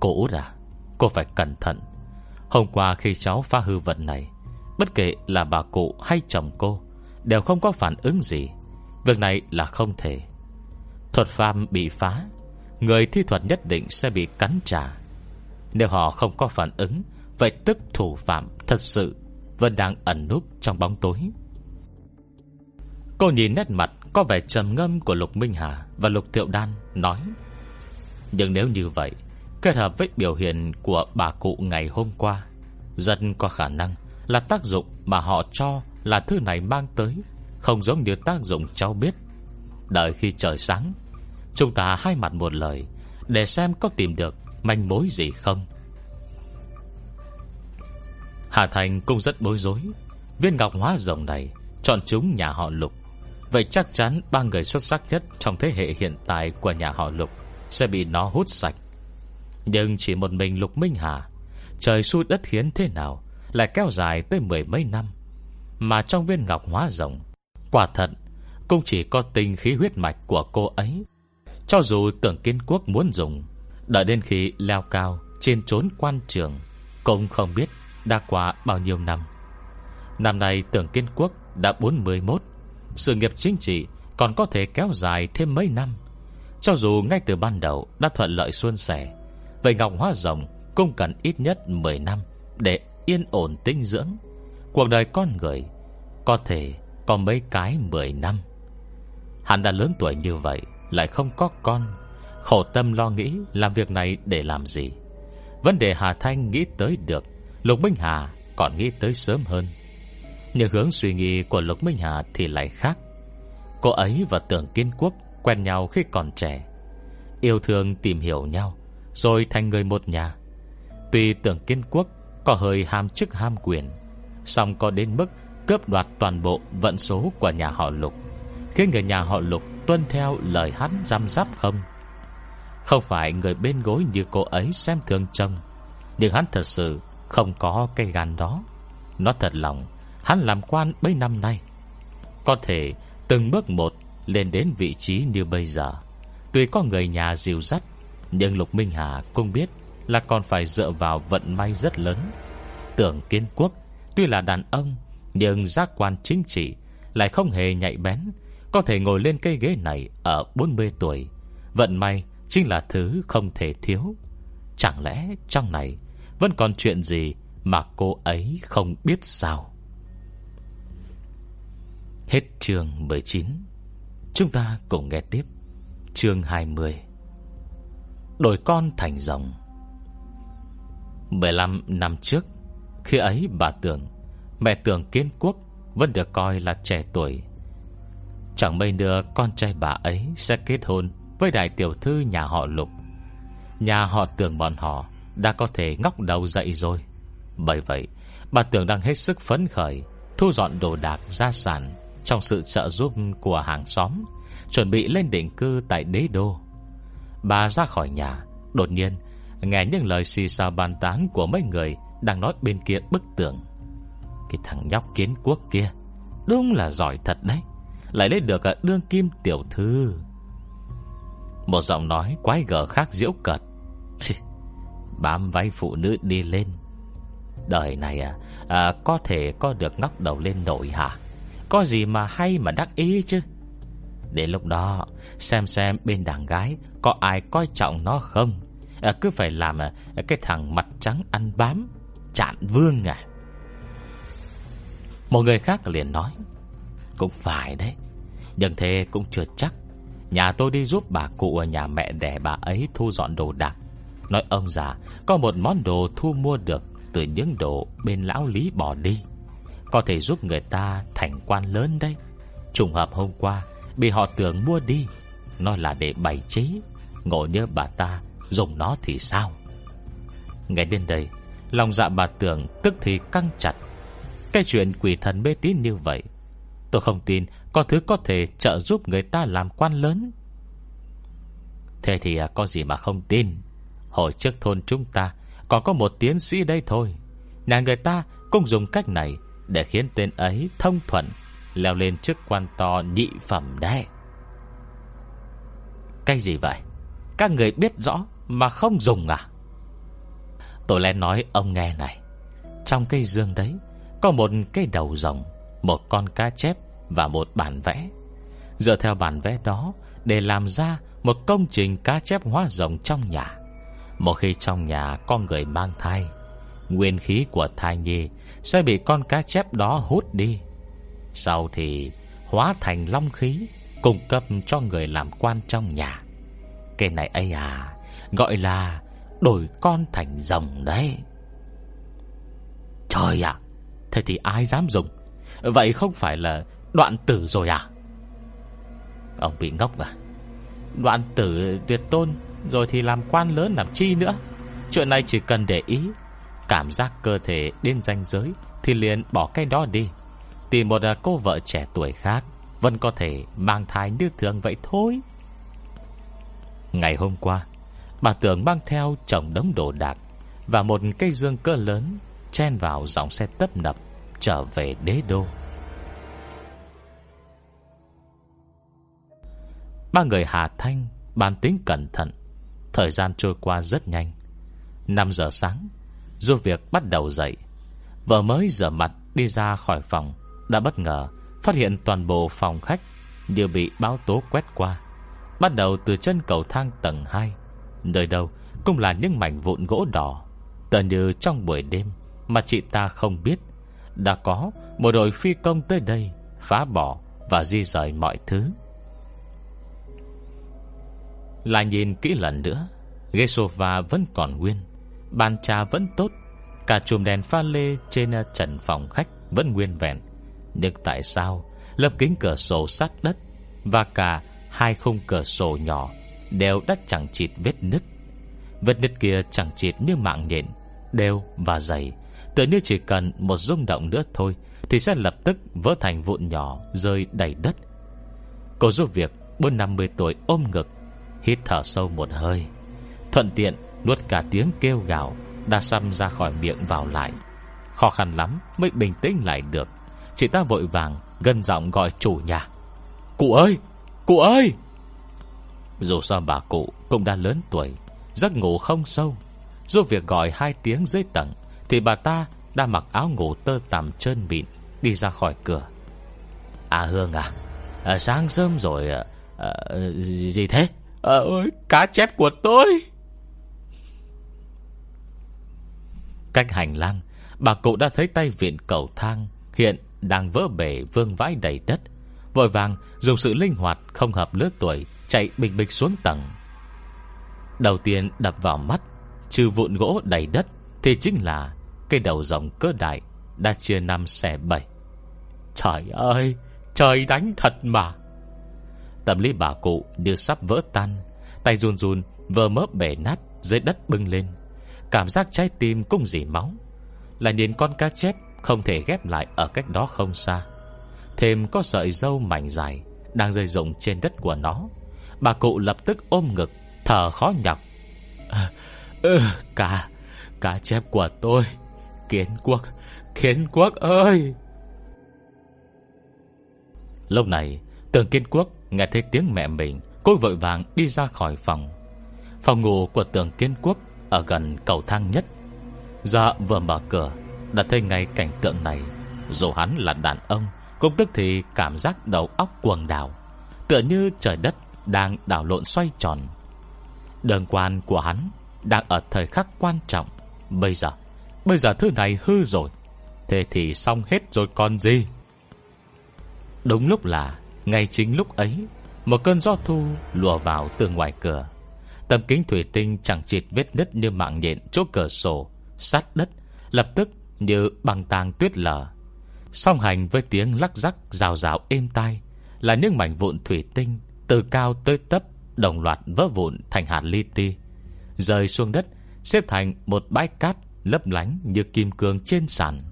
Cô út à Cô phải cẩn thận. Hôm qua khi cháu phá hư vật này, Bất kể là bà cụ hay chồng cô, Đều không có phản ứng gì. Việc này là không thể. Thuật pham bị phá Người thi thuật nhất định sẽ bị cắn trả. Nếu họ không có phản ứng, Vậy tức thủ phạm thật sự Vẫn đang ẩn núp trong bóng tối. Cô nhìn nét mặt Có vẻ trầm ngâm của Lục Minh Hà Và Lục Thiệu Đan, nói, Nhưng nếu như vậy, Kết hợp với biểu hiện của bà cụ ngày hôm qua, Rất có khả năng Là tác dụng mà họ cho Là thứ này mang tới, Không giống như tác dụng cháu biết. Đợi khi trời sáng Chúng ta hai mặt một lời, Để xem có tìm được manh mối gì không. Hà Thành cũng rất bối rối. Viên ngọc hóa rồng này, Chọn chúng nhà họ Lục. Vậy chắc chắn ba người xuất sắc nhất Trong thế hệ hiện tại của nhà họ Lục Sẽ bị nó hút sạch. Nhưng chỉ một mình Lục Minh Hà, Trời xui đất khiến thế nào Lại kéo dài tới mười mấy năm? Mà trong viên ngọc hóa rồng, Quả thật Cũng chỉ có tình khí huyết mạch của cô ấy cho dù tưởng kiến quốc muốn dùng, Đợi đến khi leo cao Trên trốn quan trường, Cũng không biết đã qua bao nhiêu năm. Năm nay tưởng kiến quốc đã 41 Sự nghiệp chính trị Còn có thể kéo dài thêm mấy năm. Cho dù ngay từ ban đầu Đã thuận lợi xuân sẻ Vậy Ngọc Hóa Rồng cũng cần ít nhất 10 năm Để yên ổn tinh dưỡng. Cuộc đời con người Có thể có mấy cái 10 năm. Hắn đã lớn tuổi như vậy lại không có con. Khổ tâm lo nghĩ làm việc này để làm gì? Vấn đề Hà Thanh nghĩ tới được, Lục Minh Hà còn nghĩ tới sớm hơn. Nhưng hướng suy nghĩ của Lục Minh Hà thì lại khác. Cô ấy và Tưởng Kiên Quốc Quen nhau khi còn trẻ. Yêu thương tìm hiểu nhau, Rồi thành người một nhà. Tuy Tưởng Kiên Quốc Có hơi ham chức ham quyền, song có đến mức cướp đoạt toàn bộ vận số của nhà họ Lục. Khiến người nhà họ Lục tuân theo lời hắn răm rắp không? Không phải người bên gối như cô ấy xem thường chồng, Nhưng hắn thật sự không có cây gan đó. Nó thật lòng Hắn làm quan mấy năm nay Có thể từng bước một Lên đến vị trí như bây giờ. Tuy có người nhà dìu dắt Nhưng Lục Minh Hà cũng biết Là còn phải dựa vào vận may rất lớn. Tưởng kiên quốc Tuy là đàn ông Nhưng giác quan chính trị Lại không hề nhạy bén có thể ngồi lên cây ghế này Ở 40 tuổi. Vận may Chính là thứ không thể thiếu. Chẳng lẽ trong này Vẫn còn chuyện gì Mà cô ấy không biết sao? Hết chương 19 Chúng ta cùng nghe tiếp Chương 20 Đổi con thành rồng. 15 năm trước, Khi ấy bà tưởng, Mẹ tưởng kiến quốc Vẫn được coi là trẻ tuổi. Chẳng mấy nữa, con trai bà ấy Sẽ kết hôn với đại tiểu thư nhà họ lục. Nhà họ tưởng bọn họ Đã có thể ngóc đầu dậy rồi. Bởi vậy, Bà tưởng đang hết sức phấn khởi, Thu dọn đồ đạc gia sản Trong sự trợ giúp của hàng xóm, Chuẩn bị lên định cư tại đế đô. Bà ra khỏi nhà, Đột nhiên Nghe những lời xì xào bàn tán của mấy người Đang nói bên kia bức tường. Cái thằng nhóc kiến quốc kia, Đúng là giỏi thật đấy. Lại lấy được à, đương kim tiểu thư. Một giọng nói quái gở khác diễu cợt. Bám váy phụ nữ đi lên. Đời này à, à Có thể có được ngóc đầu lên nổi hả? Có gì mà hay mà đắc ý chứ? Đến lúc đó Xem xem bên đàn gái Có ai coi trọng nó không? À, Cứ phải làm à, cái thằng mặt trắng ăn bám Chạn vương à. Một người khác liền nói cũng phải đấy. Nhưng thế cũng chưa chắc. Nhà tôi đi giúp bà cụ ở nhà mẹ đẻ bà ấy thu dọn đồ đạc. Nói ông già, Có một món đồ thu mua được Từ những đồ bên lão lý bỏ đi. Có thể giúp người ta thành quan lớn đấy. Trùng hợp hôm qua, Bị họ tưởng mua đi. Nói là để bày trí. Ngộ nhớ bà ta, dùng nó thì sao? Nghe đến đây, Lòng dạ bà tưởng tức thì căng chặt. Cái chuyện quỷ thần mê tín như vậy Tôi không tin Có thứ có thể trợ giúp người ta làm quan lớn. Thế thì à, có gì mà không tin? Hồi trước thôn chúng ta Còn có một tiến sĩ đây thôi. Nhà người ta cũng dùng cách này Để khiến tên ấy thông thuận, Leo lên chức quan to nhị phẩm đấy. Cái gì vậy? Các người biết rõ Mà không dùng à? Tôi lẽ nói ông nghe này. Trong cây dương đấy, Có một cái đầu rồng. Một con cá chép Và một bản vẽ. Dựa theo bản vẽ đó, Để làm ra một công trình cá chép hóa rồng trong nhà. Một khi trong nhà có người mang thai, Nguyên khí của thai nhi Sẽ bị con cá chép đó hút đi. Sau thì hóa thành long khí Cung cấp cho người làm quan trong nhà. Cái này ấy à Gọi là đổi con thành rồng đấy. Trời ạ, Thế thì ai dám dùng Vậy không phải là đoạn tử rồi à? Ông bị ngốc à Đoạn tử tuyệt tôn, Rồi thì làm quan lớn làm chi nữa? Chuyện này chỉ cần để ý, Cảm giác cơ thể đến danh giới Thì liền bỏ cái đó đi. Tìm một à, cô vợ trẻ tuổi khác Vẫn có thể mang thai như thường vậy thôi. Ngày hôm qua, Bà tưởng mang theo chồng đống đồ đạc Và một cây dương cơ lớn Chen vào dòng xe tấp nập. Trở về đế đô Ba người Hà Thanh Bàn tính cẩn thận Thời gian trôi qua rất nhanh 5 giờ sáng Du việc bắt đầu dậy Vợ mới rửa mặt đi ra khỏi phòng đã bất ngờ phát hiện toàn bộ phòng khách đều bị báo tố quét qua. Bắt đầu từ chân cầu thang tầng 2, nơi đâu cũng là những mảnh vụn gỗ đỏ. Tờ như trong buổi đêm mà chị ta không biết, đã có một đội phi công tới đây phá bỏ và di rời mọi thứ. Lại nhìn kỹ lần nữa, ghế sofa vẫn còn nguyên, bàn trà vẫn tốt, cả chùm đèn pha lê trên trần phòng khách vẫn nguyên vẹn. Nhưng tại sao Lớp kính cửa sổ sát đất Và cả hai khung cửa sổ nhỏ Đều đã chẳng chịt vết nứt Vết nứt kia chẳng chịt như mạng nhện Đều và dày Tựa như chỉ cần một rung động nữa thôi, Thì sẽ lập tức vỡ thành vụn nhỏ, Rơi đầy đất. Cô giúp việc bốn năm mươi tuổi ôm ngực, Hít thở sâu một hơi, Thuận tiện nuốt cả tiếng kêu gào Đã xăm ra khỏi miệng vào lại. Khó khăn lắm mới bình tĩnh lại được, Chị ta vội vàng Gân giọng gọi chủ nhà. Cụ ơi Cụ ơi! Dù sao bà cụ cũng đã lớn tuổi, Giấc ngủ không sâu, Giúp việc gọi hai tiếng dưới tầng thì bà ta đã mặc áo ngủ tơ tằm trơn mịn Đi ra khỏi cửa. À Hương à, à Sáng sớm rồi à, à, Gì thế? Ơi Cá chép của tôi. Cách hành lang Bà cụ đã thấy tay viện cầu thang Hiện đang vỡ bể vương vãi đầy đất. Vội vàng dùng sự linh hoạt Không hợp lứa tuổi Chạy bình bịch xuống tầng. Đầu tiên đập vào mắt Trừ vụn gỗ đầy đất Thì chính là cây đầu rồng cơ đại Đã chia năm xẻ bảy. Trời ơi Trời đánh thật mà. Tâm lý bà cụ như sắp vỡ tan Tay run run vờ mớp bể nát Dưới đất bưng lên. Cảm giác trái tim cũng dỉ máu. Là nhìn con cá chép không thể ghép lại Ở cách đó không xa. Thêm có sợi dâu mảnh dài Đang rơi rụng trên đất của nó. Bà cụ lập tức ôm ngực Thở khó nhọc. (laughs) À, ừ, Cá Cá chép của tôi. Kiến quốc. Kiến quốc ơi! Lúc này Tường Kiến Quốc nghe thấy tiếng mẹ mình, Cô vội vàng đi ra khỏi phòng. Phòng ngủ của tường Kiến Quốc Ở gần cầu thang nhất. Dạ vừa mở cửa, Đã thấy ngay cảnh tượng này. Dù hắn là đàn ông, Cũng tức thì cảm giác đầu óc cuồng đảo, Tựa như trời đất Đang đảo lộn xoay tròn. Đường quan của hắn Đang ở thời khắc quan trọng, Bây giờ Bây giờ thứ này hư rồi. Thế thì xong hết rồi còn gì? Đúng lúc là, Ngay chính lúc ấy, Một cơn gió thu lùa vào từ ngoài cửa. Tầm kính thủy tinh chẳng chịt vết nứt như mạng nhện chỗ cửa sổ, Sát đất, Lập tức như băng tàng tuyết lở. Song hành với tiếng lắc rắc rào rào êm tai Là những mảnh vụn thủy tinh Từ cao tới tấp Đồng loạt vỡ vụn thành hạt li ti, Rơi xuống đất, Xếp thành một bãi cát lấp lánh như kim cương trên sàn.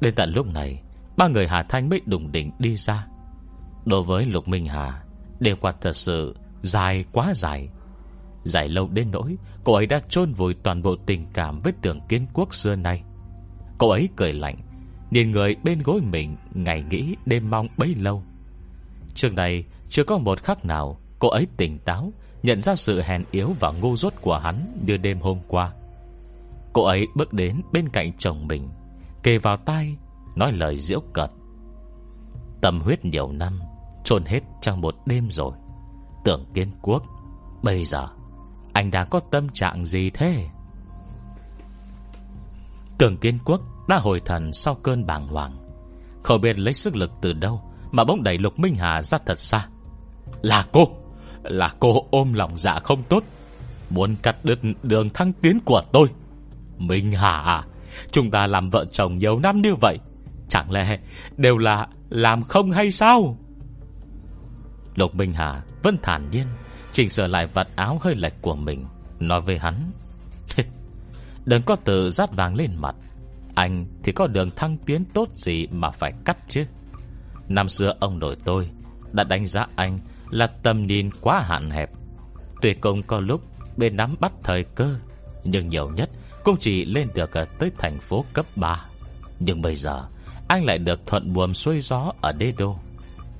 Đến tận lúc này, Ba người Hà Thanh mới đùng đỉnh đi ra. Đối với Lục Minh Hà, Đêm qua thật sự dài quá dài. Dài lâu đến nỗi, Cô ấy đã chôn vùi toàn bộ tình cảm Với tưởng kiến quốc xưa nay. Cô ấy cười lạnh, Nhìn người bên gối mình Ngày nghĩ đêm mong bấy lâu. Trường này chưa có một khắc nào Cô ấy tỉnh táo, Nhận ra sự hèn yếu và ngu dốt của hắn Như đêm hôm qua. Cô ấy bước đến bên cạnh chồng mình, Kề vào tay Nói lời diễu cợt. Tâm huyết nhiều năm, chôn hết trong một đêm rồi. Tưởng kiên quốc, Bây giờ, Anh đang có tâm trạng gì thế? Tưởng kiên quốc Đã hồi thần sau cơn bàng hoàng. Không biết lấy sức lực từ đâu Mà bỗng đẩy Lục Minh Hà ra thật xa. Là cô Là cô ôm lòng dạ không tốt, Muốn cắt đứt đường thăng tiến của tôi. Minh Hà à? Chúng ta làm vợ chồng nhiều năm như vậy, Chẳng lẽ đều là làm không hay sao? Lục Minh Hà vẫn thản nhiên, Chỉnh sửa lại vật áo hơi lệch của mình, Nói với hắn. Đừng có tự rát vàng lên mặt. Anh thì có đường thăng tiến tốt gì Mà phải cắt chứ? Năm xưa ông nội tôi Đã đánh giá anh là tầm nhìn quá hạn hẹp. Tuy công có lúc Bên nắm bắt thời cơ, Nhưng nhiều nhất cũng chỉ lên được tới thành phố cấp 3 Nhưng bây giờ, Anh lại được thuận buồm xuôi gió ở đế đô.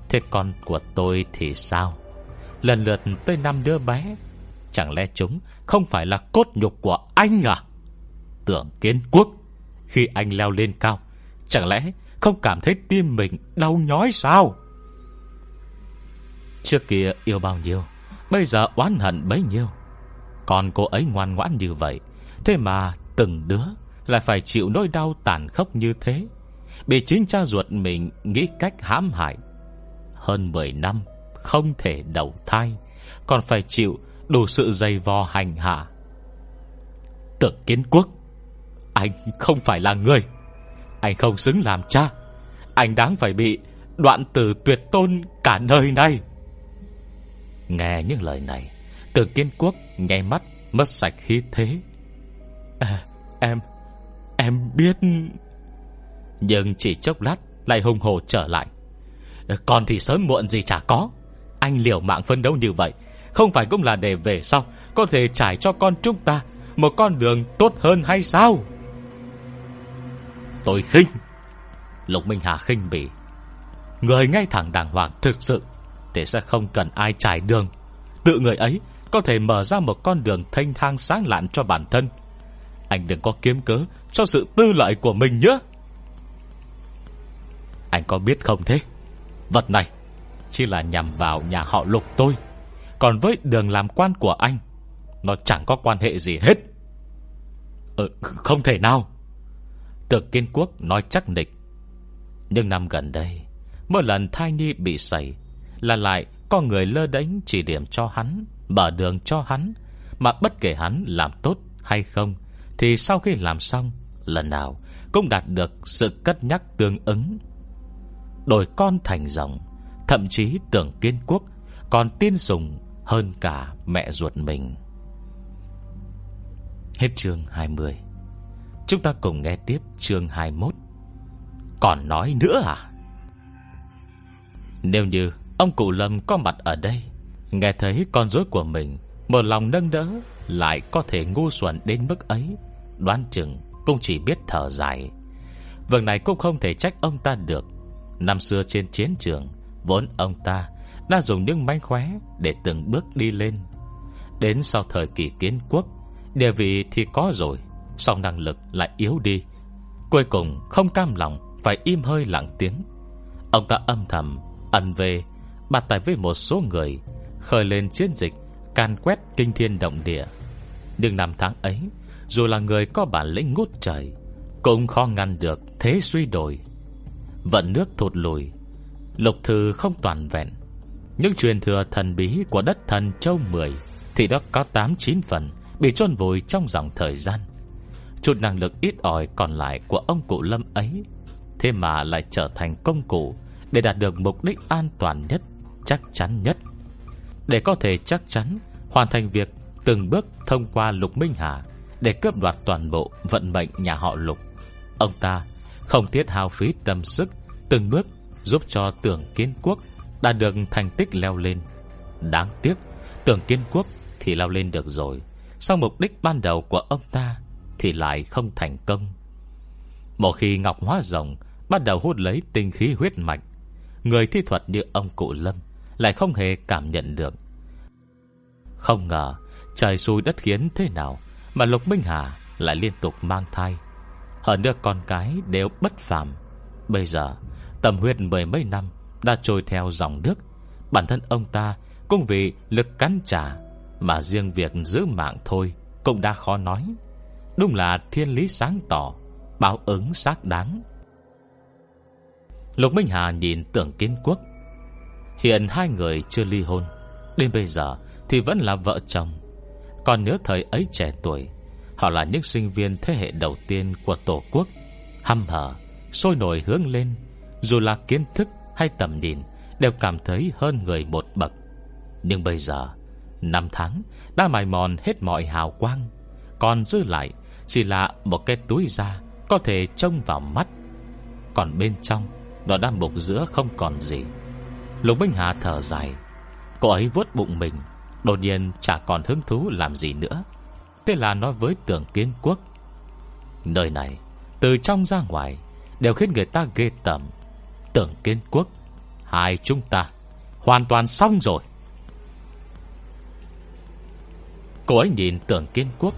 Thế con của tôi thì sao? Lần lượt tới năm đứa bé. Chẳng lẽ chúng Không phải là cốt nhục của anh à? Tưởng kiến quốc, Khi anh leo lên cao, Chẳng lẽ không cảm thấy tim mình đau nhói sao? Trước kia yêu bao nhiêu, Bây giờ oán hận bấy nhiêu. Còn cô ấy ngoan ngoãn như vậy Thế mà từng đứa Lại phải chịu nỗi đau tàn khốc như thế, Bị chính cha ruột mình Nghĩ cách hãm hại. Hơn 10 năm Không thể đầu thai, Còn phải chịu đủ sự dày vò hành hạ. Tưởng kiến quốc, Anh không phải là người. Anh không xứng làm cha. Anh đáng phải bị Đoạn từ tuyệt tôn cả đời này. Nghe những lời này Tưởng kiến quốc nghe mắt Mất sạch khí thế à, Em Em biết. Nhưng chỉ chốc lát Lại hùng hồ trở lại. Còn thì sớm muộn gì chả có. Anh liều mạng phân đấu như vậy Không phải cũng là để về sau Có thể trải cho con chúng ta Một con đường tốt hơn hay sao? Tôi khinh. Lục Minh Hà khinh bỉ. Người ngay thẳng đàng hoàng thực sự Thì sẽ không cần ai trải đường. Tự người ấy có thể mở ra một con đường thanh thang sáng lạn cho bản thân anh đừng có kiếm cớ Cho sự tư lợi của mình nhé. Anh có biết không thế? Vật này Chỉ là nhằm vào nhà họ lục tôi. Còn với đường làm quan của anh Nó chẳng có quan hệ gì hết. Ừ, Không thể nào. Tưởng Kiên Quốc nói chắc nịch. Nhưng năm gần đây Mỗi lần thai nhi bị sẩy Là lại có người lơ đánh chỉ điểm cho hắn Mở đường cho hắn Mà bất kể hắn làm tốt hay không thì sau khi làm xong, Lần nào cũng đạt được sự cất nhắc tương ứng. Đổi con thành rồng, Thậm chí tưởng kiên quốc, Còn tin sùng hơn cả mẹ ruột mình. Hết chương 20 Chúng ta cùng nghe tiếp chương 21 Còn nói nữa à? Nếu như Ông cụ Lâm có mặt ở đây, Nghe thấy con rối của mình, Một lòng nâng đỡ lại có thể ngu xuẩn đến mức ấy. Đoán chừng cũng chỉ biết thở dài. Vầng này cũng không thể trách ông ta được. Năm xưa trên chiến trường, Vốn ông ta đã dùng những mánh khóe Để từng bước đi lên. Đến sau thời kỳ kiến quốc, Địa vị thì có rồi, Song năng lực lại yếu đi. Cuối cùng không cam lòng, Phải im hơi lặng tiếng. Ông ta âm thầm, ẩn về, Bàn tài với một số người, Khởi lên chiến dịch Can quét kinh thiên động địa. Nhưng năm tháng ấy, Dù là người có bản lĩnh ngút trời, Cũng khó ngăn được thế suy đổi Vận nước thụt lùi, Lục thư không toàn vẹn. Những truyền thừa thần bí của đất thần châu Mười Thì đó có 8-9 phần Bị chôn vùi trong dòng thời gian. Chút năng lực ít ỏi còn lại Của ông cụ Lâm ấy, Thế mà lại trở thành công cụ Để đạt được mục đích an toàn nhất, chắc chắn nhất. Để có thể chắc chắn Hoàn thành việc từng bước thông qua Lục Minh Hà Để cướp đoạt toàn bộ vận mệnh nhà họ Lục. Ông ta không tiết hao phí tâm sức, Từng bước giúp cho tưởng kiến quốc Đã được thành tích leo lên. Đáng tiếc, Tưởng kiến quốc thì leo lên được rồi, Sau mục đích ban đầu của ông ta Thì lại không thành công. Một khi Ngọc Hóa Rồng Bắt đầu hút lấy tinh khí huyết mạch, Người thi thuật như ông cụ Lâm lại không hề cảm nhận được. Không ngờ Trời xui đất khiến thế nào Mà Lục Minh Hà lại liên tục mang thai. Hơn nữa con cái đều bất phàm. Bây giờ, Tầm huyết mười mấy năm Đã trôi theo dòng nước. Bản thân ông ta cũng vì lực cắn trả Mà riêng việc giữ mạng thôi Cũng đã khó nói. Đúng là thiên lý sáng tỏ, Báo ứng xác đáng. Lục Minh Hà nhìn tưởng kiến quốc. Hiện hai người chưa ly hôn. Đến bây giờ thì vẫn là vợ chồng. Còn nhớ thời ấy trẻ tuổi, Họ là những sinh viên thế hệ đầu tiên của Tổ quốc. Hăm hở, Sôi nổi hướng lên, Dù là kiến thức hay tầm nhìn Đều cảm thấy hơn người một bậc. Nhưng bây giờ, Năm tháng đã mài mòn hết mọi hào quang, Còn dư lại Chỉ là một cái túi da Có thể trông vào mắt. Còn bên trong, Nó đã mục giữa không còn gì. Lục Minh Hà thở dài, Cô ấy vuốt bụng mình Đột nhiên chả còn hứng thú làm gì nữa. Thế là nói với tưởng kiến quốc, Nơi này, Từ trong ra ngoài, Đều khiến người ta ghê tởm. Tưởng kiến quốc, Hai chúng ta Hoàn toàn xong rồi. Cô ấy nhìn tưởng kiến quốc,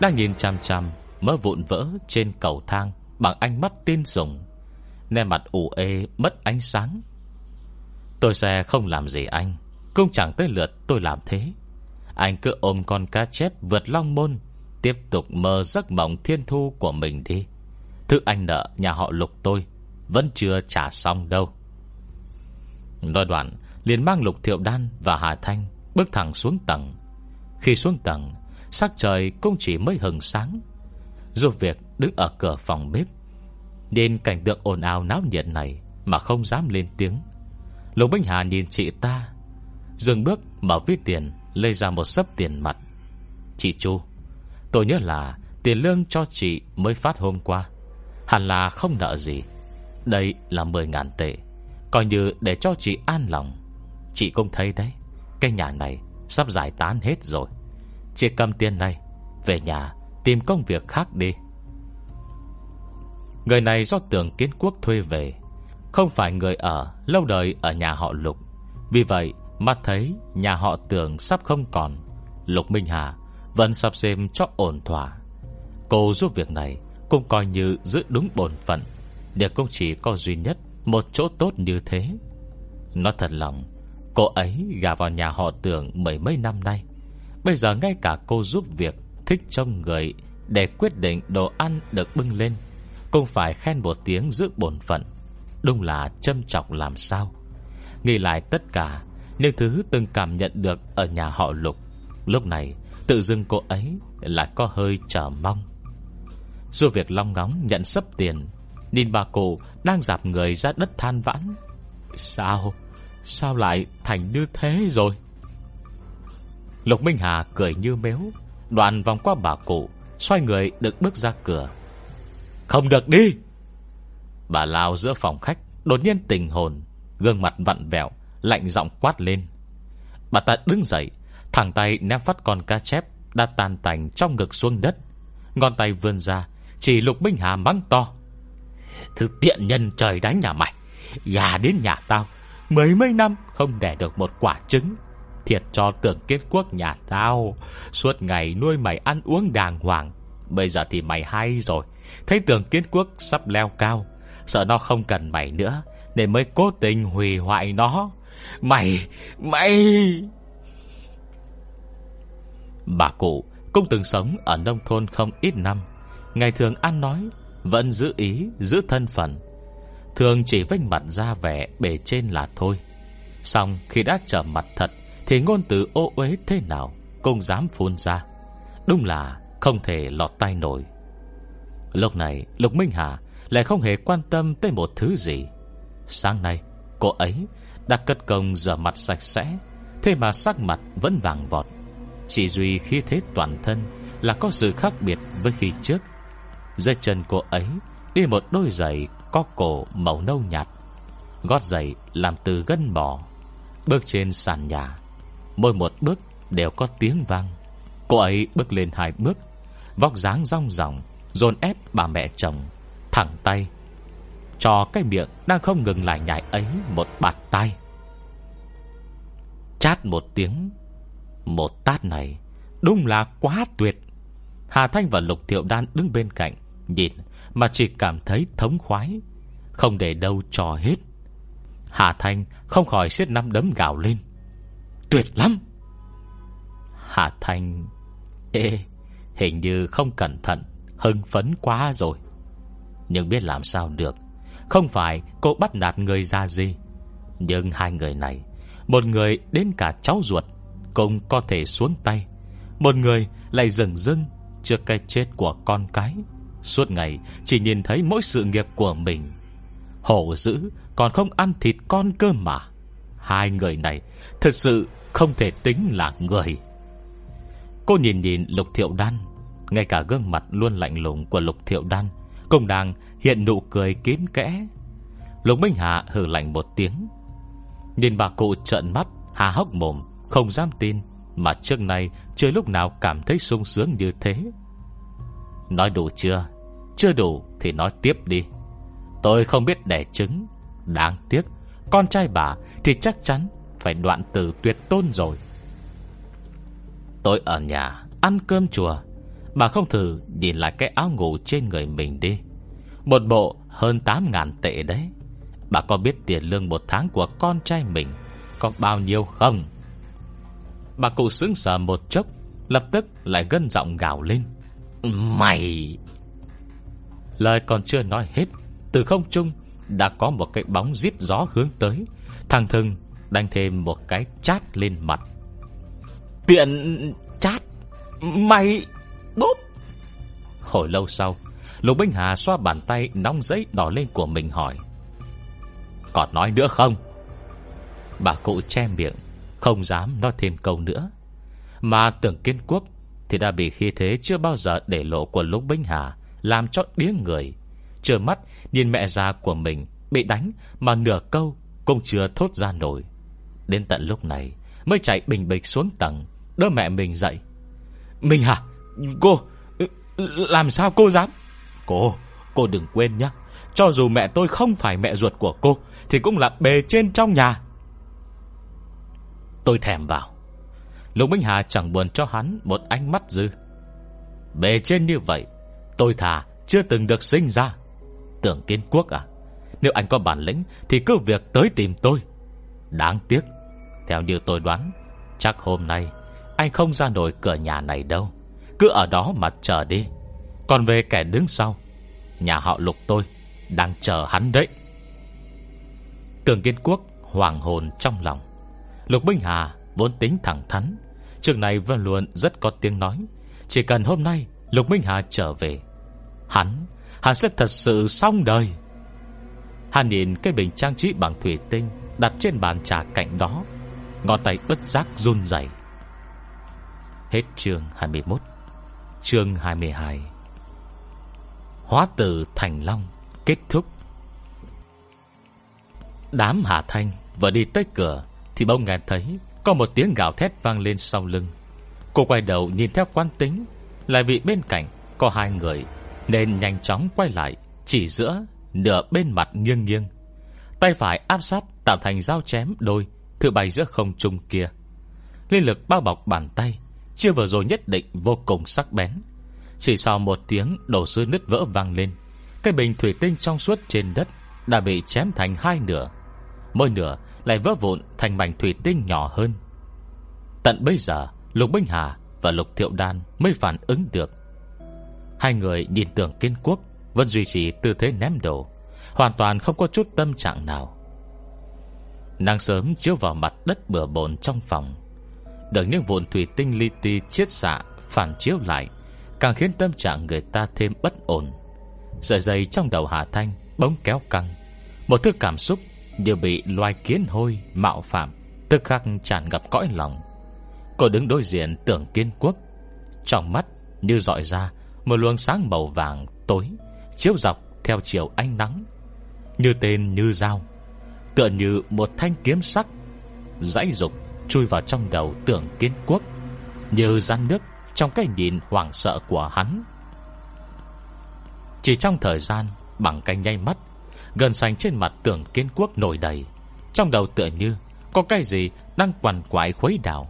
Đang nhìn chằm chằm Mỡ vụn vỡ trên cầu thang Bằng ánh mắt tin dùng. Nè mặt ủ ê, mất ánh sáng. Tôi sẽ không làm gì anh. Cũng chẳng tới lượt tôi làm thế. Anh cứ ôm con cá chép vượt long môn, Tiếp tục mơ giấc mộng thiên thu của mình đi. Thứ anh nợ nhà họ lục tôi, Vẫn chưa trả xong đâu. Nói đoạn, liền mang lục thiệu đan và Hà Thanh Bước thẳng xuống tầng. Khi xuống tầng, Sắc trời cũng chỉ mới hừng sáng. Dù việc đứng ở cửa phòng bếp Nên cảnh tượng ồn ào náo nhiệt này Mà không dám lên tiếng. Lục Minh Hà nhìn chị ta Dừng bước mở ví tiền Lấy ra một sấp tiền mặt. Chị Chu, Tôi nhớ là tiền lương cho chị mới phát hôm qua, Hẳn là không nợ gì. Đây là 10 ngàn tệ, Coi như để cho chị an lòng. Chị cũng thấy đấy, Cái nhà này sắp giải tán hết rồi. Chị cầm tiền này Về nhà tìm công việc khác đi. Người này do tường kiến quốc thuê về, không phải người ở, Lâu đời ở nhà họ Lục. Vì vậy mắt thấy nhà họ tưởng sắp không còn, Lục Minh Hà Vẫn sắp xem cho ổn thỏa. Cô giúp việc này Cũng coi như giữ đúng bổn phận, Để cũng chỉ có duy nhất Một chỗ tốt như thế. Nó thật lòng, Cô ấy gà vào nhà họ tưởng mấy mấy năm nay. Bây giờ ngay cả cô giúp việc Thích trông người Để quyết định đồ ăn được bưng lên Cũng phải khen một tiếng giữ bổn phận, Đúng là châm trọng làm sao. Nghĩ lại tất cả những thứ từng cảm nhận được Ở nhà họ lục. Lúc này, tự dưng cô ấy Lại có hơi chờ mong. Dù việc long ngóng nhận sấp tiền Nhìn bà cụ đang dạp người ra đất than vãn. Sao? Sao lại thành như thế rồi? Lục Minh Hà cười như méo Đoàn vòng qua bà cụ, Xoay người được bước ra cửa. Không được đi! Bà lao giữa phòng khách, Đột nhiên tình hồn, Gương mặt vặn vẹo Lạnh giọng quát lên. Bà ta đứng dậy, Thẳng tay ném phát con cá chép Đã tan tành trong ngực xuống đất. Ngón tay vươn ra, Chỉ Lục Minh Hà mắng to. Thứ tiện nhân trời đánh nhà mày, Gà đến nhà tao Mấy mấy năm không đẻ được một quả trứng. Thiệt cho tưởng kết quốc nhà tao, Suốt ngày nuôi mày ăn uống đàng hoàng. Bây giờ thì mày hay rồi, Thấy tưởng kiến quốc sắp leo cao, Sợ nó không cần mày nữa, Nên mới cố tình hủy hoại nó. Mày Mày. Bà cụ cũng từng sống ở nông thôn không ít năm. Ngày thường ăn nói, Vẫn giữ ý, Giữ thân phận. Thường chỉ vênh mặt ra vẻ bề trên là thôi. Xong khi đã trở mặt thật, Thì ngôn từ ô uế thế nào Cũng dám phun ra. Đúng là không thể lọt tay nổi. Lúc này, Lục Minh Hà Lại không hề quan tâm tới một thứ gì. Sáng nay, Cô ấy đã cất công rửa mặt sạch sẽ, Thế mà sắc mặt vẫn vàng vọt. Chỉ duy khi thế toàn thân Là có sự khác biệt với khi trước. Dưới chân cô ấy Đi một đôi giày có cổ màu nâu nhạt, Gót giày làm từ gân bò Bước trên sàn nhà, Mỗi một bước đều có tiếng vang. Cô ấy bước lên hai bước, Vóc dáng rong ròng, Dồn ép bà mẹ chồng, Thẳng tay cho cái miệng đang không ngừng lại nhảy ấy Một bạt tay. Chát một tiếng, Một tát này Đúng là quá tuyệt. Hà Thanh và Lục Thiệu Đan đứng bên cạnh, Nhìn mà chỉ cảm thấy thống khoái, Không để đâu cho hết. Hà Thanh không khỏi siết năm đấm gào lên. Tuyệt lắm! Hà Thanh, Ê, Hình như không cẩn thận, Hưng phấn quá rồi. Nhưng biết làm sao được. Không phải cô bắt nạt người ra gì. Nhưng hai người này, Một người đến cả cháu ruột, Cũng có thể xuống tay. Một người lại dừng dưng Trước cái chết của con cái. Suốt ngày chỉ nhìn thấy mỗi sự nghiệp của mình. Hổ dữ, Còn không ăn thịt con cơ mà. Hai người này Thật sự không thể tính là người. Cô nhìn nhìn Lục Thiệu Đan, Ngay cả gương mặt luôn lạnh lùng của Lục Thiệu Đan Cũng đang hiện nụ cười kín kẽ. Lục Minh Hạ hử lạnh một tiếng. Nhìn bà cụ trợn mắt, Hà hốc mồm, Không dám tin, Mà trước nay chưa lúc nào cảm thấy sung sướng như thế. Nói đủ chưa? Chưa đủ thì nói tiếp đi. Tôi không biết đẻ trứng. Đáng tiếc, Con trai bà thì chắc chắn Phải đoạn từ tuyệt tôn rồi. Tôi ở nhà Ăn cơm chùa. Bà không thử nhìn lại cái áo ngủ trên người mình đi. Một bộ hơn 8 ngàn tệ đấy. Bà có biết tiền lương một tháng của con trai mình Có bao nhiêu không? Bà cụ sững sờ một chốc Lập tức lại gân giọng gào lên. Mày! Lời còn chưa nói hết Từ không trung Đã có một cái bóng giết gió hướng tới. Thằng thừng đánh thêm một cái chát lên mặt. Tiện chát? Mày Bốp Hồi lâu sau Lục Binh Hà xoa bàn tay, nóng giấy đỏ lên của mình hỏi. Còn nói nữa không? Bà cụ che miệng, Không dám nói thêm câu nữa. Mà tưởng kiến quốc Thì đã bị khi thế chưa bao giờ để lộ của Lục Binh Hà làm cho điếng người. Trơ mắt, nhìn mẹ già của mình Bị đánh mà nửa câu Cũng chưa thốt ra nổi. Đến tận lúc này mới chạy bình bịch xuống tầng, Đỡ mẹ mình dậy. Mình hả? Cô ừ, Làm sao cô dám? Cô. Cô đừng quên nhé, Cho dù mẹ tôi không phải mẹ ruột của cô, Thì cũng là bề trên trong nhà. Tôi thèm vào. Lục Minh Hà chẳng buồn cho hắn Một ánh mắt dư. Bề trên như vậy, Tôi thà chưa từng được sinh ra. Tưởng kiến quốc à Nếu anh có bản lĩnh Thì cứ việc tới tìm tôi. Đáng tiếc, Theo như tôi đoán, Chắc hôm nay Anh không ra nổi cửa nhà này đâu. Cứ ở đó mà chờ đi. Còn về kẻ đứng sau, Nhà họ lục tôi Đang chờ hắn đấy. Cường Kiên Quốc hoàng hồn trong lòng. Lục Minh Hà vốn tính thẳng thắn, Trường này vẫn luôn rất có tiếng nói. Chỉ cần hôm nay Lục Minh Hà trở về, Hắn Hắn sẽ thật sự xong đời. Hắn nhìn cái bình trang trí bằng thủy tinh Đặt trên bàn trà cạnh đó, Ngón tay bất giác run rẩy. Hết chương 21 Chương 22 Hóa từ Thành Long, Kết thúc. Đám Hà Thanh vừa đi tới cửa Thì bỗng nghe thấy Có một tiếng gào thét vang lên sau lưng. Cô quay đầu nhìn theo quan tính, Lại vì bên cạnh có hai người, Nên nhanh chóng quay lại, Chỉ giữa nửa bên mặt nghiêng nghiêng. Tay phải áp sát tạo thành dao chém đôi Thử bay giữa không trung kia. Liên lực bao bọc bàn tay, Chưa vừa rồi nhất định vô cùng sắc bén. Chỉ sau một tiếng đổ sứ nứt vỡ vang lên. Cái bình thủy tinh trong suốt trên đất Đã bị chém thành hai nửa. Mỗi nửa lại vỡ vụn thành mảnh thủy tinh nhỏ hơn. Tận bây giờ, Lục Binh Hà và Lục Thiệu Đan Mới phản ứng được. Hai người nhìn tưởng kiên quốc Vẫn duy trì tư thế ném đồ Hoàn toàn không có chút tâm trạng nào. Nắng sớm chiếu vào mặt đất bừa bồn trong phòng. Được những vụn thủy tinh li ti chiết xạ Phản chiếu lại Càng khiến tâm trạng người ta thêm bất ổn. Dạ Sợi dây trong đầu Hà Thanh Bỗng kéo căng. Một thứ cảm xúc Đều bị loài kiến hôi, Mạo phạm, Tức khắc tràn ngập cõi lòng. Cô đứng đối diện tưởng kiên quốc. Trong mắt như dọi ra Một luồng sáng màu vàng tối, Chiếu dọc theo chiều ánh nắng. Như tên như dao, Tựa như một thanh kiếm sắc, Dãy dục chui vào trong đầu tưởng kiến quốc. Như gian nước trong cái nhìn hoảng sợ của hắn. Chỉ trong thời gian, Bằng cái nháy mắt Gần sánh trên mặt tường kiến quốc nổi đầy, Trong đầu tựa như Có cái gì đang quằn quại khuấy đảo.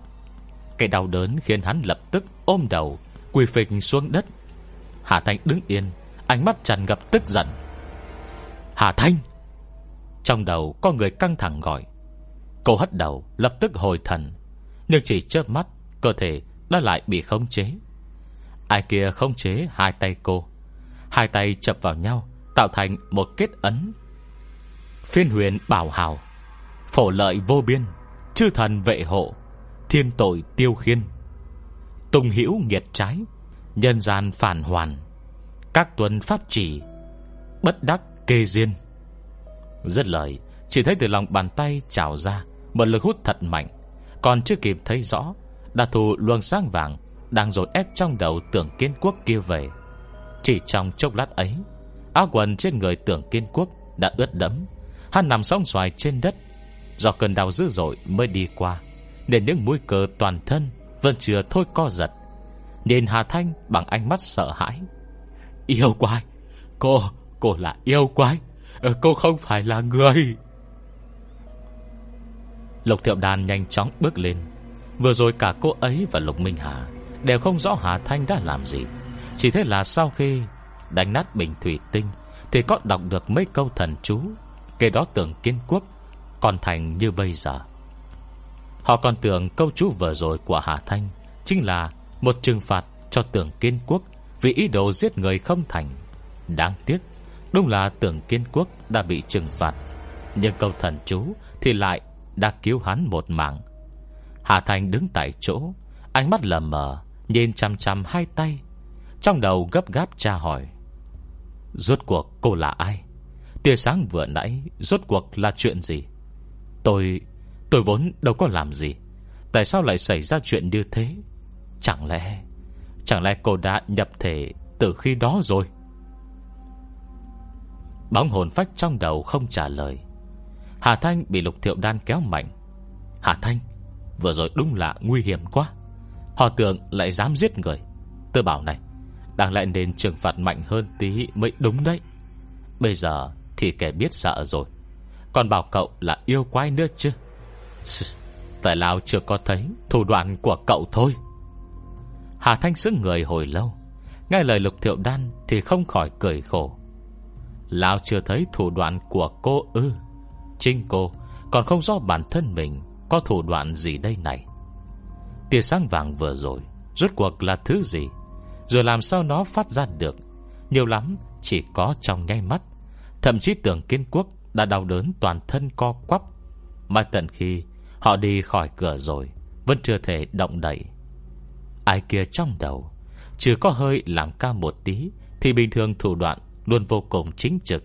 Cái đau đớn khiến hắn lập tức ôm đầu, Quỳ phịch xuống đất. Hà Thanh đứng yên, Ánh mắt tràn ngập tức giận. Hà Thanh! Trong đầu có người căng thẳng gọi. Cô hất đầu, lập tức hồi thần. Nhưng chỉ chớp mắt, Cơ thể đã lại bị khống chế. Ai kia khống chế hai tay cô. Hai tay chập vào nhau, Tạo thành một kết ấn. Phiên huyền bảo hào Phổ lợi vô biên, Chư thần vệ hộ, Thiên tội tiêu khiên. Tùng hữu nghiệt trái, Nhân gian phản hoàn. Các tuần pháp chỉ, Bất đắc kê duyên. Rất lời, Chỉ thấy từ lòng bàn tay trào ra Một lực hút thật mạnh. Còn chưa kịp thấy rõ đã thù luồng sáng vàng Đang dồn ép trong đầu tưởng kiên quốc kia về. Chỉ trong chốc lát ấy Áo quần trên người tưởng kiên quốc Đã ướt đẫm Hắn nằm sóng xoài trên đất. Do cơn đau dữ dội mới đi qua Nên những mũi cờ toàn thân Vẫn chưa thôi co giật. Nhìn Hà Thanh bằng ánh mắt sợ hãi Yêu quái Cô, cô là yêu quái ờ, Cô không phải là người. Lục Thiệu Đàn nhanh chóng bước lên. Vừa rồi cả cô ấy và Lục Minh Hà Đều không rõ Hà Thanh đã làm gì. Chỉ thế là sau khi Đánh nát bình thủy tinh Thì có đọc được mấy câu thần chú, kể đó tưởng kiến quốc Còn thành như bây giờ. Họ còn tưởng câu chú vừa rồi của Hà Thanh Chính là một trừng phạt cho tưởng kiên quốc Vì ý đồ giết người không thành. Đáng tiếc, Đúng là tưởng kiên quốc đã bị trừng phạt, Nhưng câu thần chú Thì lại đã cứu hắn một mạng. Hà Thanh đứng tại chỗ, Ánh mắt lờ mờ, Nhìn chăm chăm hai tay, Trong đầu gấp gáp tra hỏi. Rốt cuộc cô là ai? Tia sáng vừa nãy Rốt cuộc là chuyện gì? Tôi Tôi vốn đâu có làm gì. Tại sao lại xảy ra chuyện như thế? Chẳng lẽ Chẳng lẽ cô đã nhập thể Từ khi đó rồi? Bóng hồn phách trong đầu không trả lời. Hà Thanh bị lục thiệu đan kéo mạnh. Hà Thanh Vừa rồi đúng là nguy hiểm quá. Họ tưởng lại dám giết người. Tôi bảo này đang lại nên trừng phạt mạnh hơn tí mới đúng đấy. Bây giờ thì kẻ biết sợ rồi. Còn bảo cậu là yêu quái nữa chứ. Tại Lào chưa có thấy Thủ đoạn của cậu thôi. Hà Thanh xứng người hồi lâu, Nghe lời lục thiệu đan Thì không khỏi cười khổ. Lão chưa thấy thủ đoạn của cô ư. Chính cô Còn không do bản thân mình có thủ đoạn gì đây này? Tia sáng vàng vừa rồi, Rốt cuộc là thứ gì? Rồi làm sao nó phát ra được? Nhiều lắm, chỉ có trong nháy mắt. Thậm chí tưởng Kiên quốc Đã đau đớn toàn thân co quắp. Mà tận khi họ đi khỏi cửa rồi, Vẫn chưa thể động đậy. Ai kia trong đầu, Chưa có hơi làm ca một tí, Thì bình thường thủ đoạn Luôn vô cùng chính trực.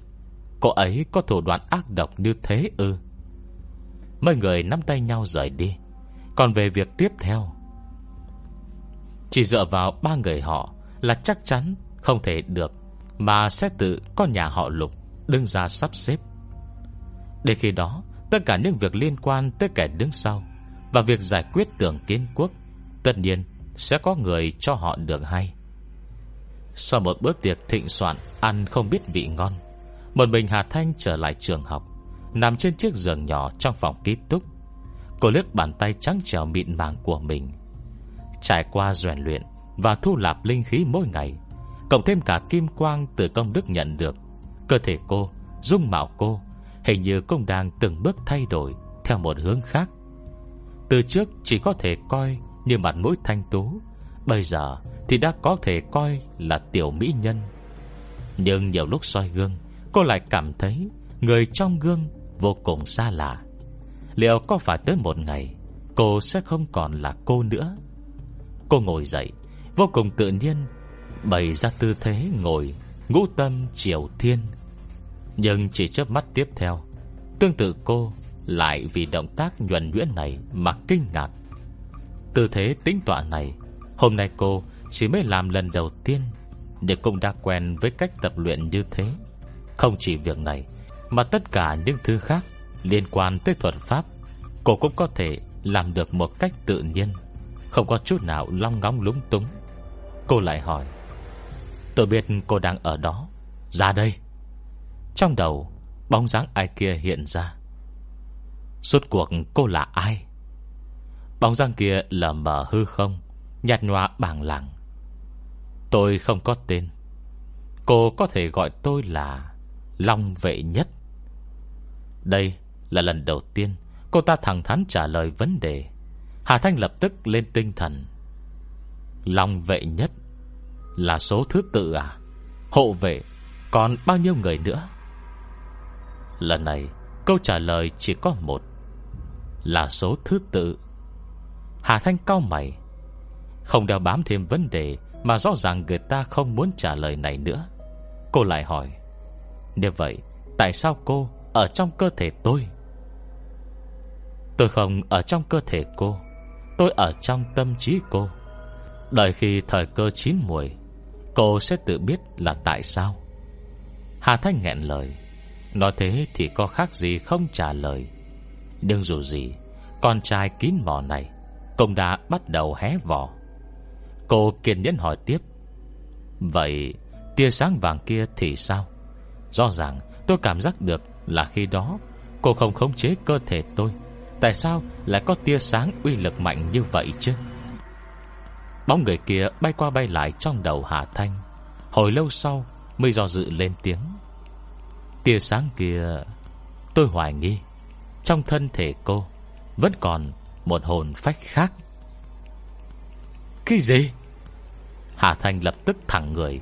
Cô ấy có thủ đoạn ác độc như thế ư? Mấy người nắm tay nhau rời đi. Còn về việc tiếp theo, Chỉ dựa vào ba người họ Là chắc chắn không thể được, Mà sẽ tự con nhà họ lục Đứng ra sắp xếp. Để khi đó, Tất cả những việc liên quan tới kẻ đứng sau Và việc giải quyết tưởng kiến quốc, Tất nhiên sẽ có người cho họ được hay. Sau một bữa tiệc thịnh soạn Ăn không biết vị ngon, Một mình Hà Thanh trở lại trường học. Nằm trên chiếc giường nhỏ trong phòng ký túc. Cô liếc bàn tay trắng trèo mịn màng của mình. Trải qua rèn luyện Và thu lạp linh khí mỗi ngày Cộng thêm cả kim quang từ công đức nhận được Cơ thể cô, dung mạo cô Hình như cũng đang từng bước thay đổi Theo một hướng khác. Từ trước chỉ có thể coi Như mặt mũi thanh tú Bây giờ thì đã có thể coi là tiểu mỹ nhân. Nhưng nhiều lúc soi gương Cô lại cảm thấy Người trong gương vô cùng xa lạ. Liệu có phải tới một ngày, Cô sẽ không còn là cô nữa? Cô ngồi dậy, Vô cùng tự nhiên, Bày ra tư thế ngồi, Ngũ tâm triều thiên. Nhưng chỉ chớp mắt tiếp theo, Tương tự cô Lại vì động tác nhuần nhuyễn này Mà kinh ngạc. Tư thế tính tọa này, Hôm nay cô chỉ mới làm lần đầu tiên để cũng đã quen với cách tập luyện như thế. Không chỉ việc này mà tất cả những thứ khác Liên quan tới thuật pháp, Cô cũng có thể làm được một cách tự nhiên. Không có chút nào long ngóng lúng túng. Cô lại hỏi, Tôi biết cô đang ở đó. Ra đây. Trong đầu, Bóng dáng ai kia hiện ra. Suốt cuộc cô là ai? Bóng dáng kia lờ mờ hư không, Nhạt nhòa bảng lặng. Tôi không có tên. Cô có thể gọi tôi là Long vệ nhất. Đây là lần đầu tiên Cô ta thẳng thắn trả lời vấn đề. Hà Thanh lập tức lên tinh thần. Long vệ nhất Là số thứ tự à? Hộ vệ Còn bao nhiêu người nữa? Lần này câu trả lời chỉ có một, Là số thứ tự. Hà Thanh cao mày, Không đeo bám thêm vấn đề Mà rõ ràng người ta không muốn trả lời này nữa. Cô lại hỏi, Nếu vậy, Tại sao cô ở trong cơ thể tôi. Tôi không ở trong cơ thể cô, Tôi ở trong tâm trí cô. Đợi khi thời cơ chín muồi, Cô sẽ tự biết là tại sao. Hà Thanh nghẹn lời, Nói thế thì có khác gì không trả lời. Nhưng dù gì, Con trai kín mò này Cũng đã bắt đầu hé vỏ Cô kiên nhẫn hỏi tiếp, Vậy tia sáng vàng kia thì sao? Rõ ràng tôi cảm giác được là khi đó Cô không khống chế cơ thể tôi. Tại sao lại có tia sáng uy lực mạnh như vậy chứ? Bóng người kia bay qua bay lại trong đầu Hà Thanh. Hồi lâu sau Mới do dự lên tiếng. Tia sáng kia, Tôi hoài nghi. Trong thân thể cô, Vẫn còn một hồn phách khác. Cái gì? Hà Thanh lập tức thẳng người.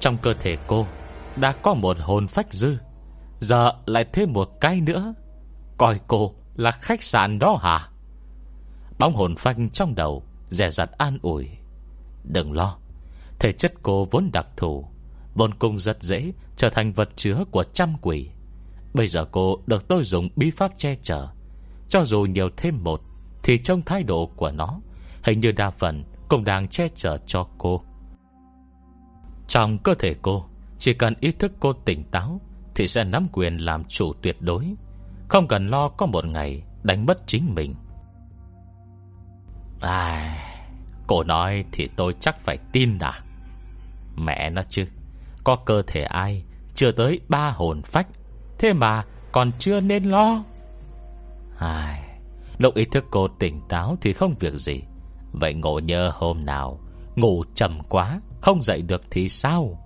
Trong cơ thể cô Đã có một hồn phách dư. Giờ lại thêm một cái nữa. Coi cô là khách sạn đó hả? Bóng hồn phanh trong đầu Rẻ rặt an ủi. Đừng lo, Thể chất cô vốn đặc thù Vốn cung rất dễ trở thành vật chứa của trăm quỷ. Bây giờ cô được tôi dùng bí pháp che chở. Cho dù nhiều thêm một, Thì trong thái độ của nó Hình như đa phần cũng đang che chở cho cô. Trong cơ thể cô, Chỉ cần ý thức cô tỉnh táo thì sẽ nắm quyền làm chủ tuyệt đối. Không cần lo có một ngày Đánh mất chính mình. À Cô nói thì tôi chắc phải tin à? Mẹ nó chứ, Có cơ thể ai Chưa tới ba hồn phách? Thế mà còn chưa nên lo. Ai, Lúc ý thức cô tỉnh táo thì không việc gì. Vậy ngộ nhớ hôm nào, Ngủ trầm quá, Không dậy được thì sao?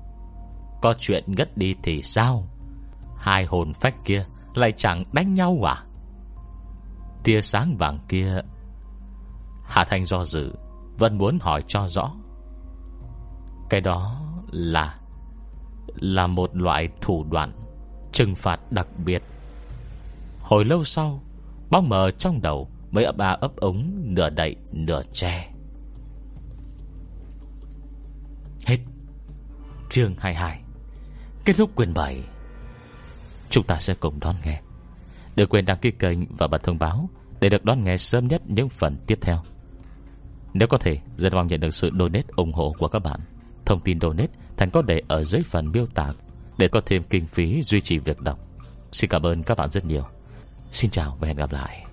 Có chuyện ngất đi thì sao? Hai hồn phách kia Lại chẳng đánh nhau à? Tia sáng vàng kia, Hà Thanh do dự, Vẫn muốn hỏi cho rõ. Cái đó là Là một loại thủ đoạn Trừng phạt đặc biệt. Hồi lâu sau, Bóng mờ trong đầu Mới à ấp ba ấp ống Nửa đậy nửa che. Hết Chương 22 Kết thúc quyền 7 Chúng ta sẽ cùng đón nghe. Đừng quên đăng ký kênh và bật thông báo Để được đón nghe sớm nhất những phần tiếp theo. Nếu có thể, Rất mong nhận được sự donate ủng hộ của các bạn. Thông tin donate Thành có để ở dưới phần miêu tả Để có thêm kinh phí duy trì việc đọc. Xin cảm ơn các bạn rất nhiều. Xin chào và hẹn gặp lại.